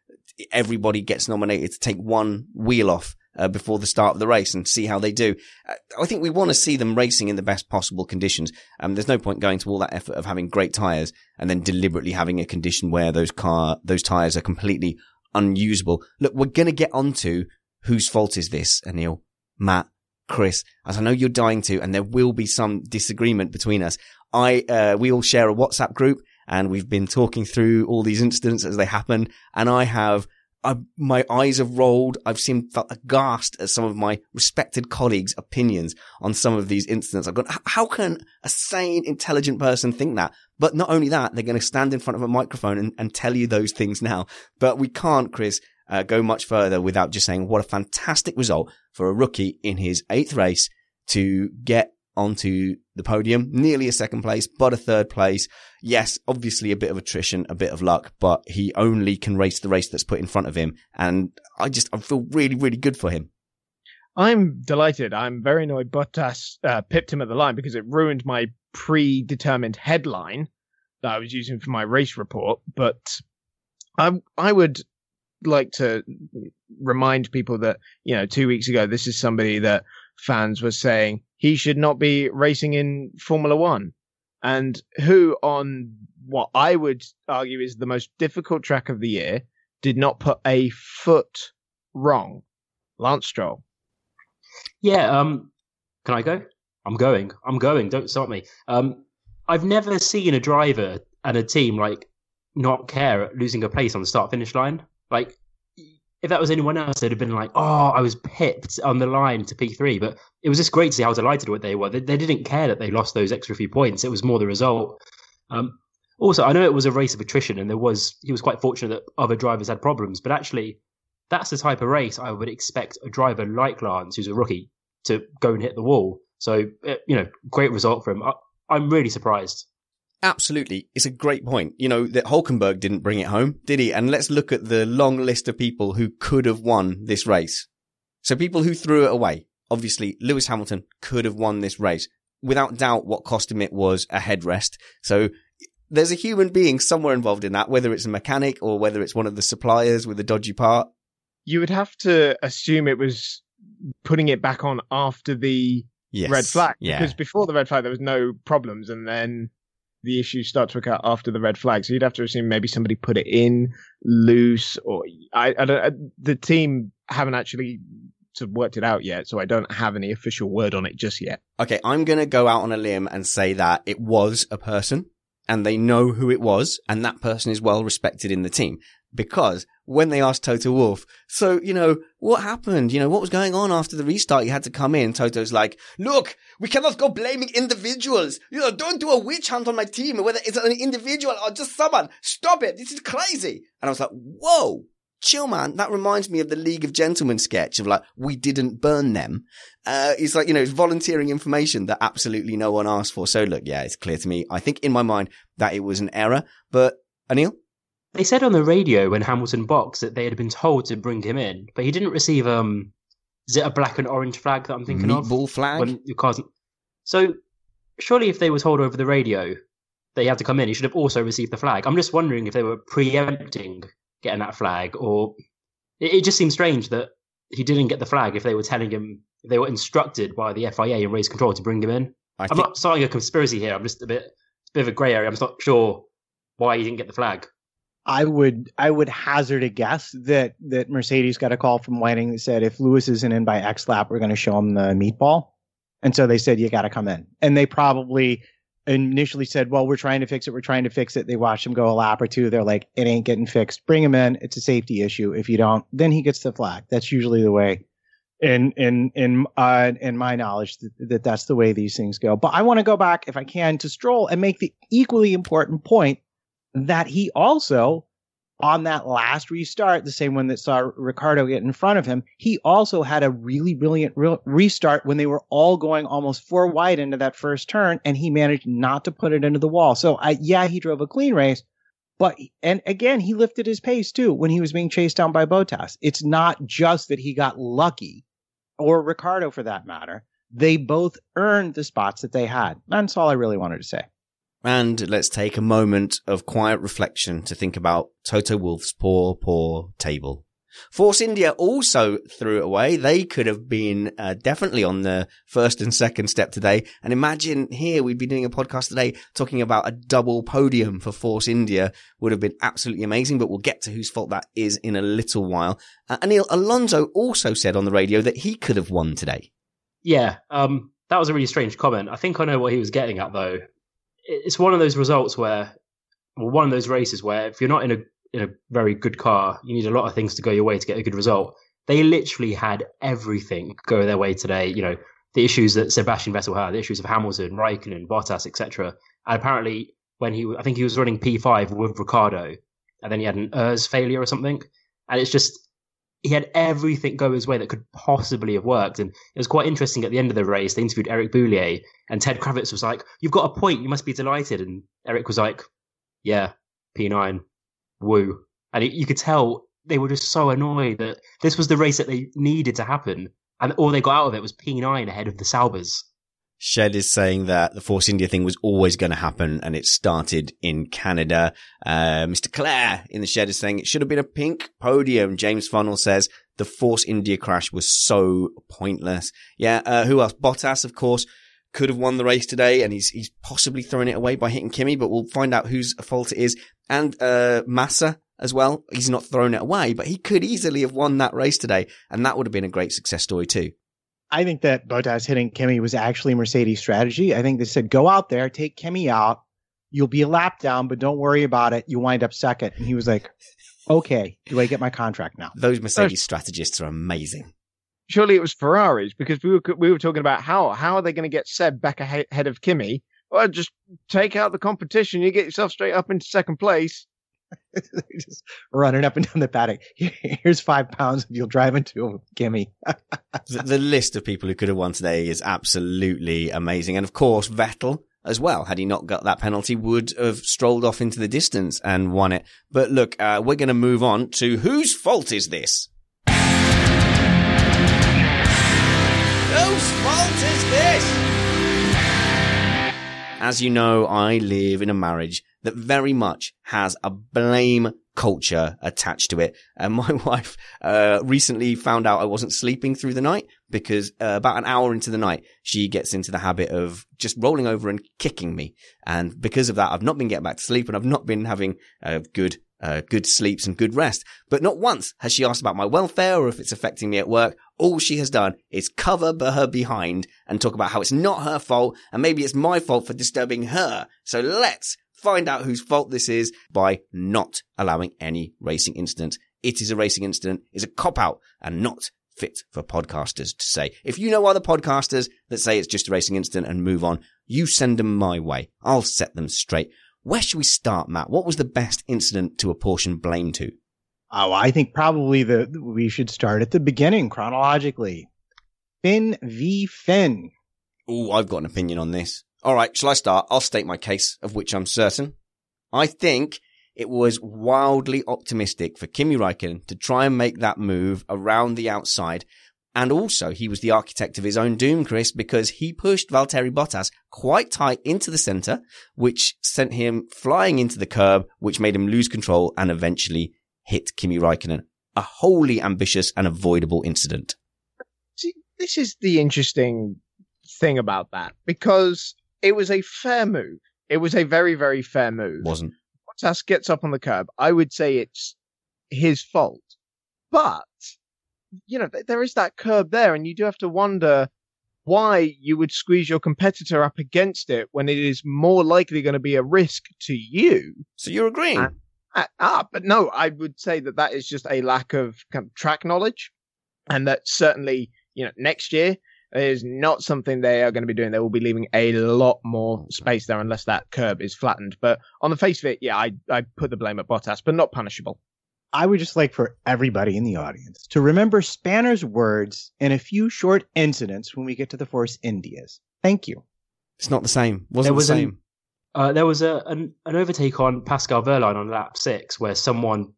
Everybody gets nominated to take one wheel off uh, before the start of the race and see how they do. Uh, I think we want to see them racing in the best possible conditions. Um, there's no point going to all that effort of having great tires and then deliberately having a condition where those car, those tires are completely unusable. Look, we're going to get onto whose fault is this, Anil, Matt, Chris, as I know you're dying to, and there will be some disagreement between us. I, uh, we all share a WhatsApp group and we've been talking through all these incidents as they happen. And I have, I, my eyes have rolled. I've seen felt aghast at some of my respected colleagues' opinions on some of these incidents. I've gone, how can a sane, intelligent person think that? But not only that, they're going to stand in front of a microphone and, and tell you those things now. But we can't, Chris, uh, go much further without just saying what a fantastic result for a rookie in his eighth race to get onto the podium, nearly a second place, but a third place. Yes, obviously a bit of attrition, a bit of luck, but he only can race the race that's put in front of him. And I just, I feel really, really good for him. I'm delighted. I'm very annoyed Bottas uh, pipped him at the line because it ruined my predetermined headline that I was using for my race report. But I I would like to remind people that you know two weeks ago this is somebody that fans were saying he should not be racing in Formula One, and who on what I would argue is the most difficult track of the year did not put a foot wrong. Lance Stroll. Yeah. Um. Can I go? I'm going. I'm going. Don't stop me. Um. I've never seen a driver and a team like not care at losing a place on the start finish line. Like, if that was anyone else, they'd have been like, "Oh, I was pipped on the line to P3." But it was just great to see how delighted what they were. They, they didn't care that they lost those extra few points. It was more the result. Um, also, I know it was a race of attrition, and there was he was quite fortunate that other drivers had problems. But actually, that's the type of race I would expect a driver like Lance, who's a rookie, to go and hit the wall. So, uh, you know, great result for him. I, I'm really surprised. Absolutely. It's a great point. You know, that Hulkenberg didn't bring it home, did he? And let's look at the long list of people who could have won this race. So people who threw it away. Obviously, Lewis Hamilton could have won this race. Without doubt, what cost him it was a headrest. So there's a human being somewhere involved in that, whether it's a mechanic or whether it's one of the suppliers with a dodgy part. You would have to assume it was putting it back on after the Yes. red flag Yeah. because before the red flag there was no problems, and then the issues start to occur after the red flag. So you'd have to assume maybe somebody put it in loose, or I, I don't. The team haven't actually sort of worked it out yet, so I don't have any official word on it just yet. Okay, I'm to go out on a limb and say that it was a person and they know who it was and that person is well respected in the team. Because when they asked Toto Wolff, so, you know, what happened? You know, what was going on after the restart? You had to come in. Toto's like, look, we cannot go blaming individuals. You know, don't do a witch hunt on my team, whether it's an individual or just someone. Stop it. This is crazy. And I was like, whoa, chill, man. That reminds me of the League of Gentlemen sketch of like, we didn't burn them. Uh, it's like, you know, it's volunteering information that absolutely no one asked for. So look, yeah, it's clear to me. I think in my mind that it was an error, but Anil? They said on the radio when Hamilton boxed that they had been told to bring him in, but he didn't receive um is it a black and orange flag that I'm thinking of? Meatball flag? When your car's So surely if they were told over the radio that he had to come in, he should have also received the flag. I'm just wondering if they were preempting getting that flag or it, it just seems strange that he didn't get the flag if they were telling him they were instructed by the FIA and race control to bring him in. I I'm think, not starting a conspiracy here. I'm just a bit a bit of a grey area. I'm just not sure why he didn't get the flag. I would I would hazard a guess that that Mercedes got a call from Whiting that said if Lewis isn't in by X lap, we're going to show him the meatball, and so they said you got to come in, and they probably initially said, well, we're trying to fix it, we're trying to fix it. They watched him go a lap or two. They're like, it ain't getting fixed. Bring him in. It's a safety issue. If you don't, then he gets the flag. That's usually the way. In in in uh, in my knowledge, that, that that's the way these things go. But I want to go back, if I can, to Stroll and make the equally important point that he also, on that last restart, the same one that saw Ricciardo get in front of him, he also had a really brilliant re- restart when they were all going almost four wide into that first turn, and he managed not to put it into the wall. So, I, yeah, he drove a clean race, but and again, he lifted his pace too when he was being chased down by Bottas. It's not just that he got lucky, or Ricciardo for that matter. They both earned the spots that they had. That's all I really wanted to say. And let's take a moment of quiet reflection to think about Toto Wolff's poor, poor table. Force India also threw it away. They could have been uh, definitely on the first and second step today. And imagine here we'd be doing a podcast today talking about a double podium for Force India would have been absolutely amazing. But we'll get to whose fault that is in a little while. Uh, Anil Alonso also said on the radio that he could have won today. Yeah, um, that was a really strange comment. I think I know what he was getting at, though. It's one of those results where, well, one of those races where if you're not in a in a very good car, you need a lot of things to go your way to get a good result. They literally had everything go their way today. You know, the issues that Sebastian Vettel had, the issues of Hamilton, Raikkonen, Bottas, etc. And apparently, when he, I think he was running P5 with Ricciardo, and then he had an ERS failure or something, and it's just he had everything go his way that could possibly have worked. And it was quite interesting at the end of the race. They interviewed Eric Boullier, and Ted Kravitz was like, "You've got a point. You must be delighted." And Eric was like, "Yeah, P9, woo." And it, you could tell they were just so annoyed that this was the race that they needed to happen, and all they got out of it was P9 ahead of the Saubers. Shed is saying that the Force India thing was always going to happen and it started in Canada. Uh, Mr. Claire in the shed is saying it should have been a pink podium. James Funnel says the Force India crash was so pointless. Yeah. Uh, who else? Bottas, of course, could have won the race today and he's, he's possibly throwing it away by hitting Kimi, but we'll find out whose fault it is. And, uh, Massa as well. He's not thrown it away, but he could easily have won that race today. And that would have been a great success story too. I think that Bottas hitting Kimi was actually Mercedes' strategy. I think they said, go out there, take Kimi out. You'll be a lap down, but don't worry about it. You wind up second. And he was like, okay, do I get my contract now? Those Mercedes strategists are amazing. Surely it was Ferraris because we were we were talking about how how are they going to get Seb back ahead of Kimi? Well, just take out the competition. You get yourself straight up into second place. just running up and down the paddock. Here's five pounds if you'll drive into Kimi. the, the list of people who could have won today is absolutely amazing. And of course, Vettel as well, had he not got that penalty, would have strolled off into the distance and won it. But look, uh, we're going to move on to whose fault is this? Whose fault is this? As you know, I live in a marriage that very much has a blame culture attached to it. And my wife, uh, recently found out I wasn't sleeping through the night because uh, about an hour into the night, she gets into the habit of just rolling over and kicking me. And because of that, I've not been getting back to sleep and I've not been having a good uh, good sleeps and good rest. But not once has she asked about my welfare or if it's affecting me at work. All she has done is cover her behind and talk about how it's not her fault and maybe it's my fault for disturbing her. So let's find out whose fault this is by not allowing any racing incidents. It is a racing incident, is a cop out and not fit for podcasters to say. If you know other podcasters that say it's just a racing incident and move on, you send them my way. I'll set them straight. Where should we start, Matt? What was the best incident to apportion blame to? Oh, I think probably the we should start at the beginning chronologically. Finn v Finn. Oh, I've got an opinion on this. All right, shall I start? I'll state my case, of which I'm certain. I think it was wildly optimistic for Kimi Raikkonen to try and make that move around the outside. And also, he was the architect of his own doom, Chris, because he pushed Valtteri Bottas quite tight into the center, which sent him flying into the curb, which made him lose control and eventually hit Kimi Raikkonen. A wholly ambitious and avoidable incident. See, this is the interesting thing about that because it was a fair move. It was a very, very fair move. Wasn't. Bottas gets up on the curb. I would say it's his fault. But, you know, there is that curb there, and you do have to wonder why you would squeeze your competitor up against it when it is more likely going to be a risk to you. So you're agreeing? Uh, ah, but no, I would say that that is just a lack of, kind of track knowledge, and that certainly, you know, next year is not something they are going to be doing. They will be leaving a lot more space there unless that curb is flattened. But on the face of it, yeah, I, I put the blame at Bottas, but not punishable. I would just like for everybody in the audience to remember Spanner's words in a few short incidents when we get to the Force Indias. Thank you. It's not the same. Wasn't was the same. An, uh, there was a an, an overtake on Pascal Wehrlein on lap six where someone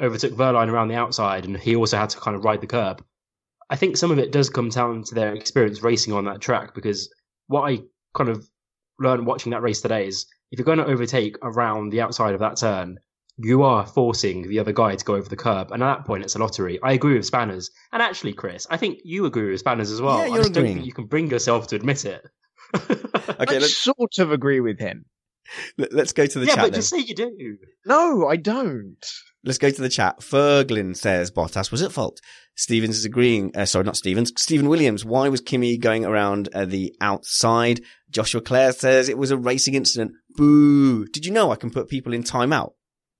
overtook Wehrlein around the outside and he also had to kind of ride the curb. I think some of it does come down to their experience racing on that track because what I kind of learned watching that race today is if you're going to overtake around the outside of that turn, you are forcing the other guy to go over the curb. And at that point, it's a lottery. I agree with Spanners. And actually, Chris, I think you agree with Spanners as well. Yeah, you're I just agreeing. don't think you can bring yourself to admit it. Okay, I let's, sort of agree with him. let- let's go to the yeah, chat but then. just say you do. No, I don't. Let's go to the chat. Ferglin says Bottas was at fault. Stevens is agreeing. Uh, sorry, not Stevens. Stephen Williams. Why was Kimi going around uh, the outside? Joshua Clare says it was a racing incident. Boo. Did you know I can put people in timeout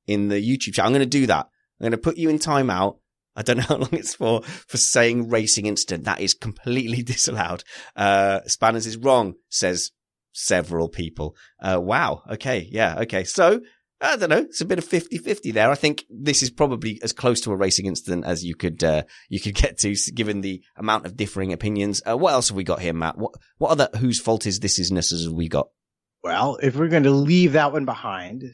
in the YouTube chat? I'm going to do that. I'm going to put you in timeout. I don't know how long it's for, for saying racing incident. That is completely disallowed. Uh, Spanners is wrong, says several people. Uh, wow. Okay. Yeah. Okay. So, I don't know. It's a bit of 50-50 there. I think this is probably as close to a racing incident as you could, uh, you could get to, given the amount of differing opinions. Uh, what else have we got here, Matt? What, what other, whose fault is this isnesses have we got? Well, if we're going to leave that one behind,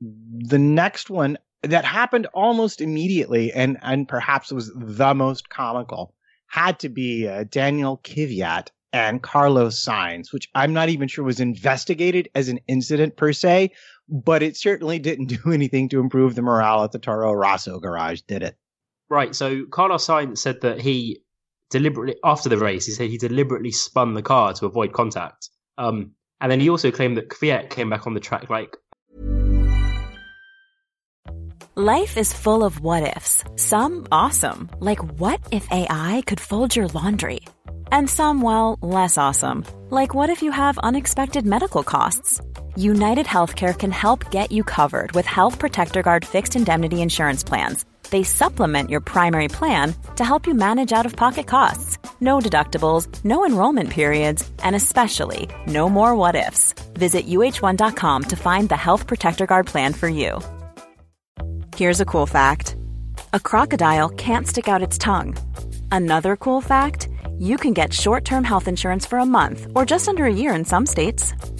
the next one that happened almost immediately and, and perhaps was the most comical had to be uh, Daniel Kvyat and Carlos Sainz, which I'm not even sure was investigated as an incident per se, but it certainly didn't do anything to improve the morale at the Toro Rosso garage, did it? Right. So Carlos Sainz said that he deliberately, after the race, he said he deliberately spun the car to avoid contact. Um, and then he also claimed that Kvyat came back on the track like. Life is full of what ifs. Some awesome, like what if AI could fold your laundry? And some, well, less awesome, like what if you have unexpected medical costs? United Healthcare can help get you covered with Health Protector Guard fixed indemnity insurance plans. They supplement your primary plan to help you manage out of pocket costs. No deductibles, no enrollment periods, and especially no more what ifs. Visit uh1.com to find the Health Protector Guard plan for you. Here's a cool fact a crocodile can't stick out its tongue. Another cool fact you can get short term health insurance for a month or just under a year in some states.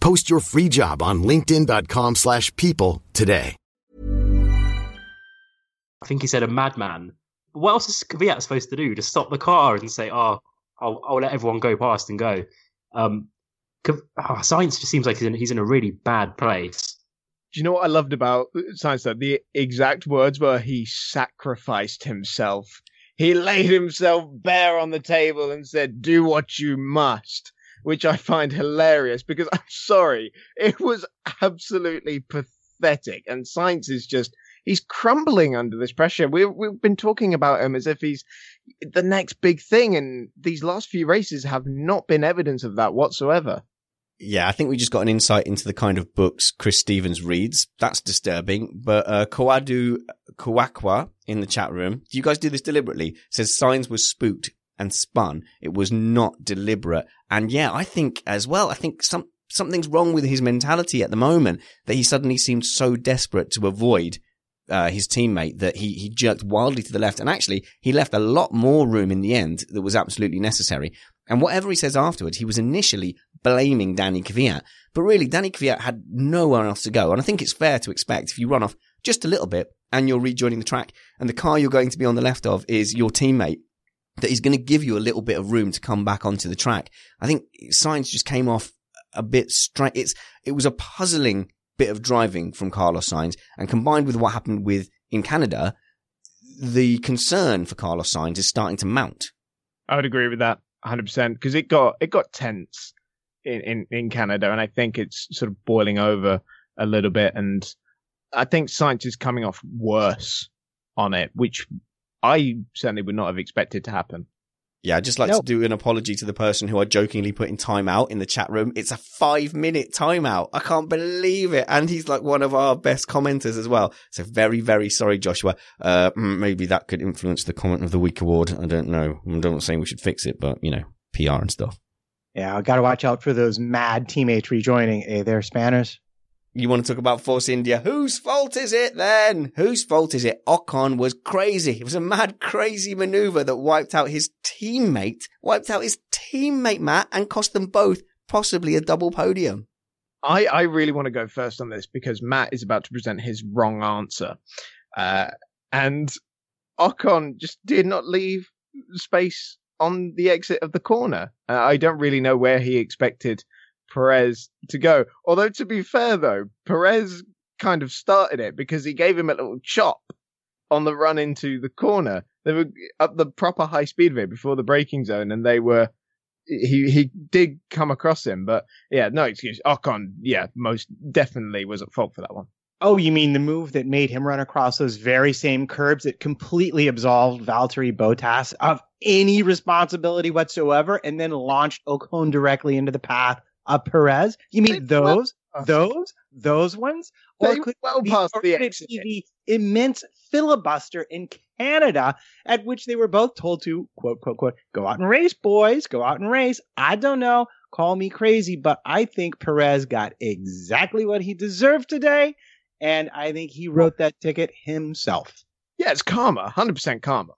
Post your free job on linkedin.com slash people today. I think he said a madman. But what else is Kvyat supposed to do? To stop the car and say, oh, I'll, I'll let everyone go past and go. Um, oh, ah, Sainz just seems like he's in, he's in a really bad place. Do you know what I loved about uh, Sainz? Though? The exact words were he sacrificed himself. He laid himself bare on the table and said, "Do what you must." Which I find hilarious because I'm sorry, it was absolutely pathetic. And Sainz is just he's crumbling under this pressure. We we've been talking about him as if he's the next big thing, and these last few races have not been evidence of that whatsoever. Yeah, I think we just got an insight into the kind of books Chris Stevens reads. That's disturbing. But uh, Kawadu Kawakwa in the chat room, do you guys do this deliberately? Says Sainz was spooked and spun. It was not deliberate. And yeah, I think as well, I think some, something's wrong with his mentality at the moment that he suddenly seemed so desperate to avoid uh, his teammate that he, he jerked wildly to the left. And actually, he left a lot more room in the end that was absolutely necessary. And whatever he says afterwards, he was initially blaming Danny Kvyat. But really, Danny Kvyat had nowhere else to go. And I think it's fair to expect if you run off just a little bit and you're rejoining the track and the car you're going to be on the left of is your teammate that he's going to give you a little bit of room to come back onto the track. I think Sainz just came off a bit straight. It's, it was a puzzling bit of driving from Carlos Sainz and combined with what happened with in Canada, the concern for Carlos Sainz is starting to mount. I would agree with that 100% because it got, it got tense in, in, in Canada and I think it's sort of boiling over a little bit. And I think Sainz is coming off worse on it, which I certainly would not have expected to happen. Yeah, I'd just like to do an apology to the person who I jokingly put in timeout in the chat room. It's a five minute timeout. I can't believe it. And he's like one of our best commenters as well. So very, very sorry, Joshua. Uh, maybe that could influence the comment of the week award. I don't know. I'm not saying we should fix it, but you know, PR and stuff. Yeah, I got to watch out for those mad teammates rejoining. Hey there, Spanners you want to talk about Force India? Whose fault is it then? Whose fault is it? Ocon was crazy. It was a mad, crazy maneuver that wiped out his teammate, wiped out his teammate, Matt, and cost them both possibly a double podium. I, I really want to go first on this because Matt is about to present his wrong answer. Uh, and Ocon just did not leave space on the exit of the corner. Uh, I don't really know where he expected Perez to go. Although to be fair though, Perez kind of started it because he gave him a little chop on the run into the corner. They were at the proper high speed of it before the braking zone, and they were. He he did come across him, but yeah, no excuse. Ocon, yeah, most definitely was at fault for that one. Oh, you mean the move that made him run across those very same curbs that completely absolved Valtteri Bottas of any responsibility whatsoever and then launched Ocon directly into the path of Perez? You mean those? those? Those ones? Or could well past the the immense filibuster in Canada at which they were both told to quote, quote, quote, go out and race, boys, go out and race. I don't know. Call me crazy, but I think Perez got exactly what he deserved today and I think he wrote that ticket himself. Yeah, it's karma, hundred percent karma.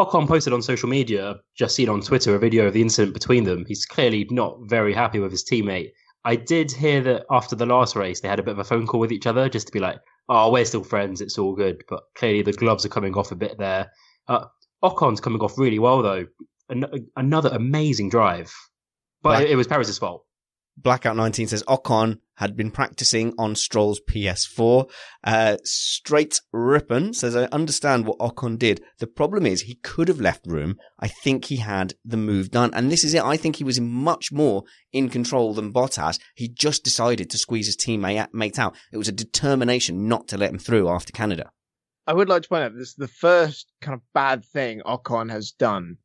Ocon posted on social media, just seen on Twitter, a video of the incident between them. He's clearly not very happy with his teammate. I did hear that after the last race, they had a bit of a phone call with each other just to be like, oh, we're still friends, it's all good. But clearly the gloves are coming off a bit there. Uh, Ocon's coming off really well, though. An- another amazing drive. But it, it was Perez's fault. Blackout 19 says Ocon had been practicing on Stroll's PS4. Uh, Straight Rippon says, I understand what Ocon did. The problem is he could have left room. I think he had the move done. And this is it. I think he was much more in control than Bottas. He just decided to squeeze his teammate out. It was a determination not to let him through after Canada. I would like to point out this is the first kind of bad thing Ocon has done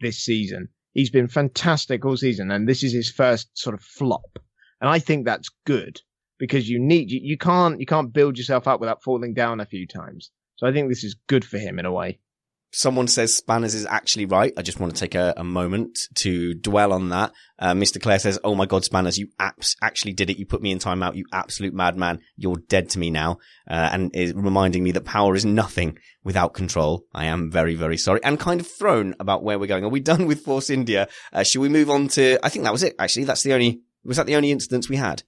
this season. He's been fantastic all season, and this is his first sort of flop. And I think that's good because you need you, you can't you can't build yourself up without falling down a few times. So I think this is good for him in a way someone says Spanners is actually right. I just want to take a, a moment to dwell on that. Uh, Mr. Clare says, Oh my God, Spanners, you actually did it. You put me in timeout. You absolute madman. You're dead to me now. Uh, and is reminding me that power is nothing without control. I am very, very sorry and kind of thrown about where we're going. Are we done with Force India? Uh, should we move on to, I think that was it. Actually, that's the only, was that the only instance we had?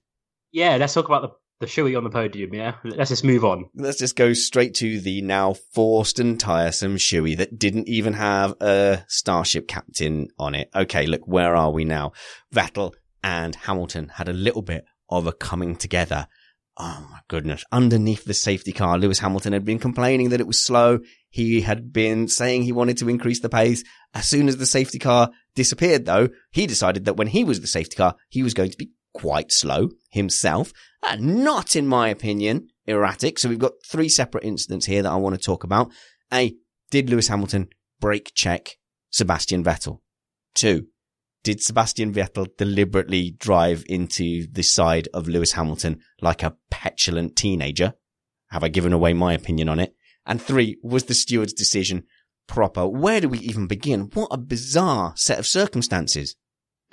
Yeah, let's talk about the the shoey on the podium, yeah? Let's just move on. Let's just go straight to the now forced and tiresome shoey that didn't even have a starship captain on it. Okay, look, where are we now? Vettel and Hamilton had a little bit of a coming together. Oh my goodness. Underneath the safety car, Lewis Hamilton had been complaining that it was slow. He had been saying he wanted to increase the pace. As soon as the safety car disappeared though, he decided that when he was the safety car, he was going to be quite slow himself. Uh, not, in my opinion, erratic. So we've got three separate incidents here that I want to talk about. A, did Lewis Hamilton brake check Sebastian Vettel? Two, did Sebastian Vettel deliberately drive into the side of Lewis Hamilton like a petulant teenager? Have I given away my opinion on it? And three, was the steward's decision proper? Where do we even begin? What a bizarre set of circumstances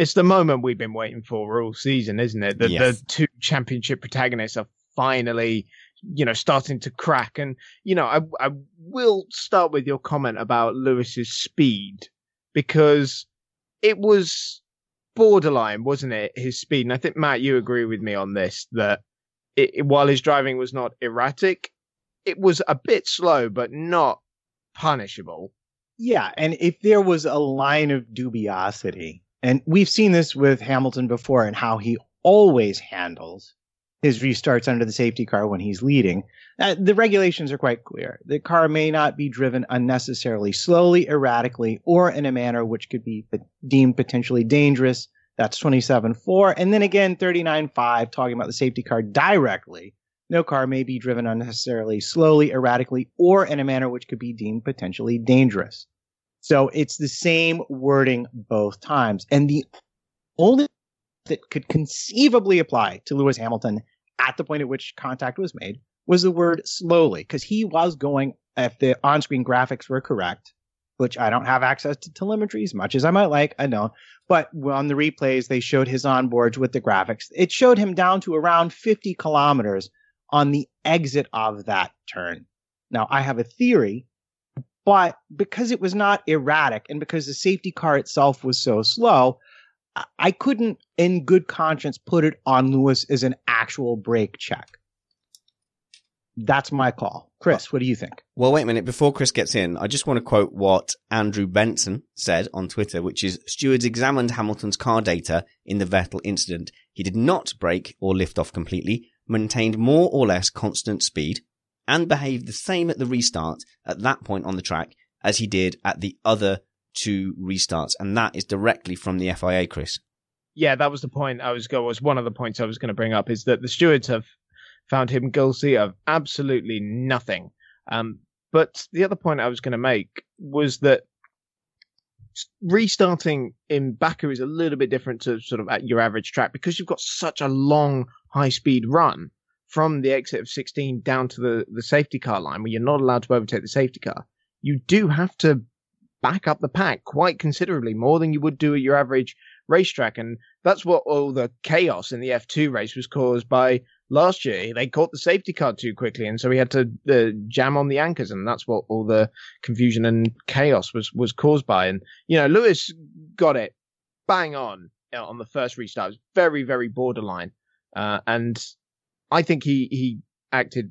it's the moment we've been waiting for all season, isn't it? The, yes. the two championship protagonists are finally, you know, starting to crack. And, you know, I, I will start with your comment about Lewis's speed because it was borderline, wasn't it? His speed. And I think, Matt, you agree with me on this that it, while his driving was not erratic, it was a bit slow, but not punishable. Yeah. And if there was a line of dubiosity, and we've seen this with Hamilton before and how he always handles his restarts under the safety car when he's leading. Uh, the regulations are quite clear. The car may not be driven unnecessarily slowly, erratically, or in a manner which could be deemed potentially dangerous. That's 27.4. And then again, 39.5, talking about the safety car directly. No car may be driven unnecessarily slowly, erratically, or in a manner which could be deemed potentially dangerous. So it's the same wording both times. And the only that could conceivably apply to Lewis Hamilton at the point at which contact was made was the word slowly, because he was going, if the on screen graphics were correct, which I don't have access to telemetry as much as I might like, I don't. But on the replays, they showed his onboards with the graphics. It showed him down to around 50 kilometers on the exit of that turn. Now, I have a theory but because it was not erratic and because the safety car itself was so slow, I couldn't, in good conscience, put it on Lewis as an actual brake check. That's my call. Chris, what do you think? Well, wait a minute. Before Chris gets in, I just want to quote what Andrew Benson said on Twitter, which is stewards examined Hamilton's car data in the Vettel incident. He did not brake or lift off completely, maintained more or less constant speed, and behaved the same at the restart at that point on the track as he did at the other two restarts. And that is directly from the FIA, Chris. Yeah, that was the point I was going, was one of the points I was going to bring up is that the stewards have found him guilty of absolutely nothing. Um, but the other point I was going to make was that restarting in Baku is a little bit different to sort of at your average track because you've got such a long high speed run from the exit of 16 down to the, the safety car line where you're not allowed to overtake the safety car. You do have to back up the pack quite considerably more than you would do at your average racetrack. And that's what all the chaos in the F2 race was caused by last year. They caught the safety car too quickly. And so we had to uh, jam on the anchors. And that's what all the confusion and chaos was, was caused by. And, you know, Lewis got it bang on uh, on the first restart. It was very, very borderline. Uh, and I think he, he acted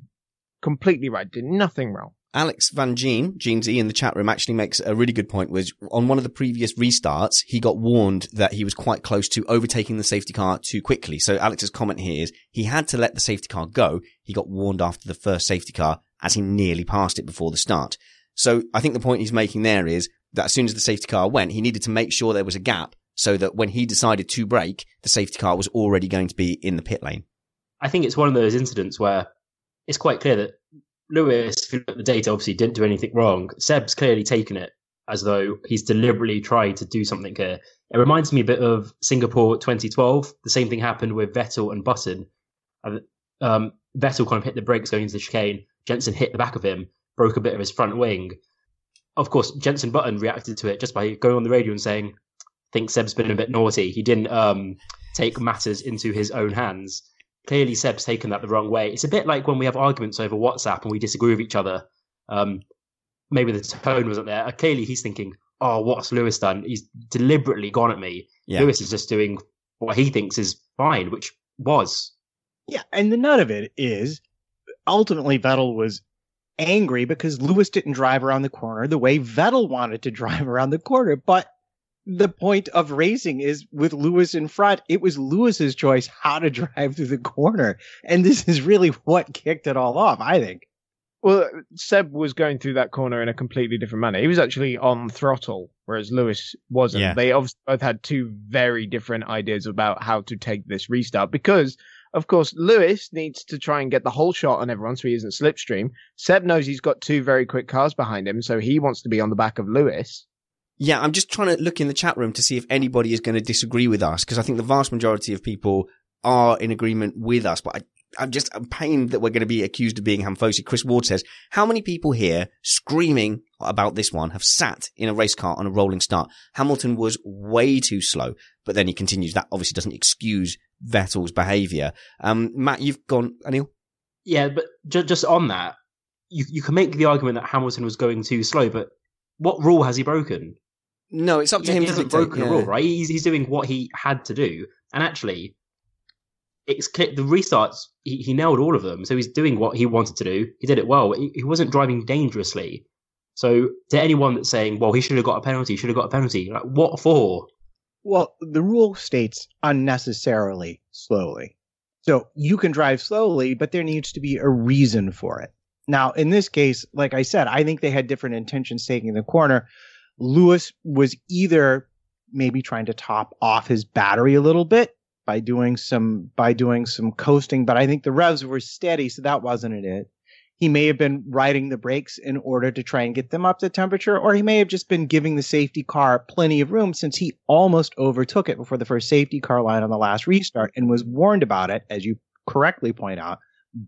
completely right, did nothing wrong. Alex Van Gene, Gene Z in the chat room actually makes a really good point, was on one of the previous restarts, he got warned that he was quite close to overtaking the safety car too quickly. So Alex's comment here is he had to let the safety car go. He got warned after the first safety car as he nearly passed it before the start. So I think the point he's making there is that as soon as the safety car went, he needed to make sure there was a gap so that when he decided to brake, the safety car was already going to be in the pit lane. I think it's one of those incidents where it's quite clear that Lewis, if you look at the data, obviously didn't do anything wrong. Seb's clearly taken it as though he's deliberately tried to do something here. It reminds me a bit of Singapore 2012. The same thing happened with Vettel and Button. Um, Vettel kind of hit the brakes going into the chicane. Jenson hit the back of him, broke a bit of his front wing. Of course, Jenson Button reacted to it just by going on the radio and saying, think Seb's been a bit naughty. He didn't um, take matters into his own hands clearly Seb's taken that the wrong way. It's a bit like when we have arguments over WhatsApp and we disagree with each other. Um, maybe the tone wasn't there. Uh, clearly, he's thinking, "Oh, what's Lewis done? He's deliberately gone at me." Yeah. Lewis is just doing what he thinks is fine, which was. Yeah, and the nut of it is, ultimately, Vettel was angry because Lewis didn't drive around the corner the way Vettel wanted to drive around the corner, but the point of racing is with Lewis in front. It was Lewis's choice how to drive through the corner. And this is really what kicked it all off, I think. Well, Seb was going through that corner in a completely different manner. He was actually on throttle, whereas Lewis wasn't. Yeah. They obviously both had two very different ideas about how to take this restart because, of course, Lewis needs to try and get the whole shot on everyone so he isn't slipstream. Seb knows he's got two very quick cars behind him, so he wants to be on the back of Lewis. Yeah, I'm just trying to look in the chat room to see if anybody is going to disagree with us because I think the vast majority of people are in agreement with us. But I, am just I'm pained that we're going to be accused of being hamfosi. Chris Ward says, "How many people here screaming about this one have sat in a race car on a rolling start? Hamilton was way too slow." But then he continues, "That obviously doesn't excuse Vettel's behaviour." Um, Matt, you've gone, Anil. Yeah, but just, just on that, you you can make the argument that Hamilton was going too slow, but what rule has he broken? No, it's up to him. He hasn't broken yeah. a rule, right? He's, he's doing what he had to do, and actually, it's the restarts. He, he nailed all of them, so he's doing what he wanted to do. He did it well. He, he wasn't driving dangerously. So, to anyone that's saying, "Well, he should have got a penalty," should have got a penalty. Like, what for? Well, the rule states unnecessarily slowly. So you can drive slowly, but there needs to be a reason for it. Now, in this case, like I said, I think they had different intentions taking the corner. Lewis was either maybe trying to top off his battery a little bit by doing some by doing some coasting, but I think the revs were steady, so that wasn't it. He may have been riding the brakes in order to try and get them up to temperature, or he may have just been giving the safety car plenty of room since he almost overtook it before the first safety car line on the last restart and was warned about it, as you correctly point out,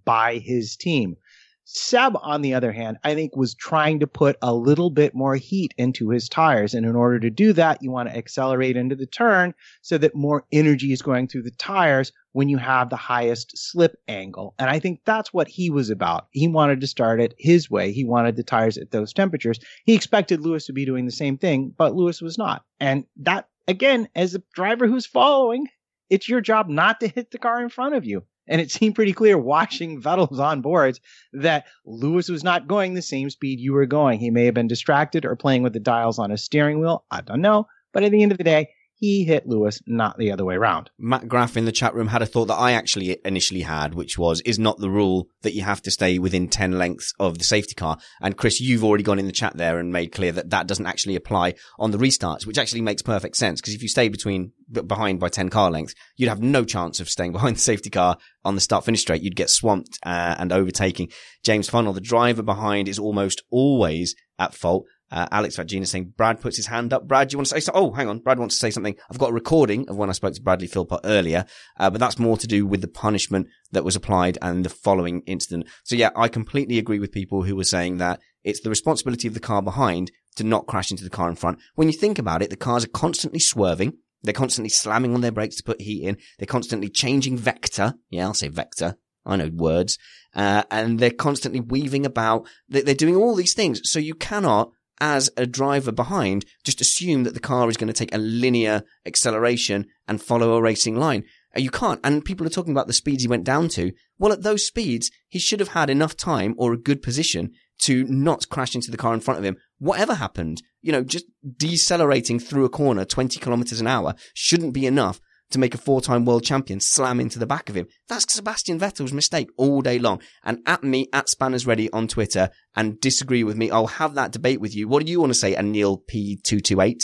by his team. Seb, on the other hand, I think was trying to put a little bit more heat into his tires. And in order to do that, you want to accelerate into the turn so that more energy is going through the tires when you have the highest slip angle. And I think that's what he was about. He wanted to start it his way. He wanted the tires at those temperatures. He expected Lewis to be doing the same thing, but Lewis was not. And that, again, as a driver who's following, it's your job not to hit the car in front of you. And it seemed pretty clear watching Vettel's on boards that Lewis was not going the same speed you were going. He may have been distracted or playing with the dials on his steering wheel. I don't know. But at the end of the day, He hit Lewis, not the other way around. Matt Graff in the chat room had a thought that I actually initially had, which was, is not the rule that you have to stay within 10 lengths of the safety car. And Chris, you've already gone in the chat there and made clear that that doesn't actually apply on the restarts, which actually makes perfect sense. Because if you stay between, behind by 10 car lengths, you'd have no chance of staying behind the safety car on the start finish straight. You'd get swamped uh, and overtaking. James Funnell, the driver behind is almost always at fault. Uh, Alex Vagina saying Brad puts his hand up. Brad, do you want to say something? Oh, hang on. Brad wants to say something. I've got a recording of when I spoke to Bradley Philpott earlier, uh, but that's more to do with the punishment that was applied and the following incident. So yeah, I completely agree with people who were saying that it's the responsibility of the car behind to not crash into the car in front. When you think about it, the cars are constantly swerving. They're constantly slamming on their brakes to put heat in. They're constantly changing vector. Yeah, I'll say vector. I know words. Uh, and they're constantly weaving about. They're doing all these things. So you cannot as a driver behind, just assume that the car is going to take a linear acceleration and follow a racing line. Uh, you can't. And people are talking about the speeds he went down to. Well, at those speeds, he should have had enough time or a good position to not crash into the car in front of him. Whatever happened, you know, just decelerating through a corner 20 kilometers an hour shouldn't be enough to make a four-time world champion slam into the back of him. That's Sebastian Vettel's mistake all day long. And at me, at Spanners Ready on Twitter, and disagree with me, I'll have that debate with you. What do you want to say, Anil P228?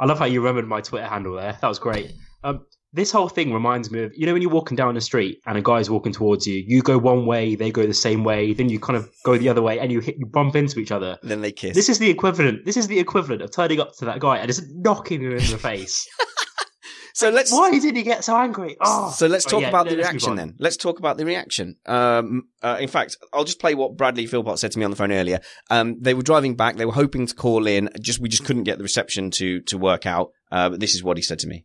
I love how you remembered my Twitter handle there. That was great. Um, this whole thing reminds me of you know when you're walking down the street and a guy's walking towards you you go one way they go the same way then you kind of go the other way and you hit you bump into each other then they kiss this is the equivalent this is the equivalent of turning up to that guy and just knocking him in the face So let's. Why did he get so angry? Oh. So let's Oh, talk yeah, about no, the reaction then. Let's talk about the reaction. Um, uh, in fact, I'll just play what Bradley Philpott said to me on the phone earlier. Um, they were driving back. They were hoping to call in. Just we just couldn't get the reception to to work out. Uh, but this is what he said to me.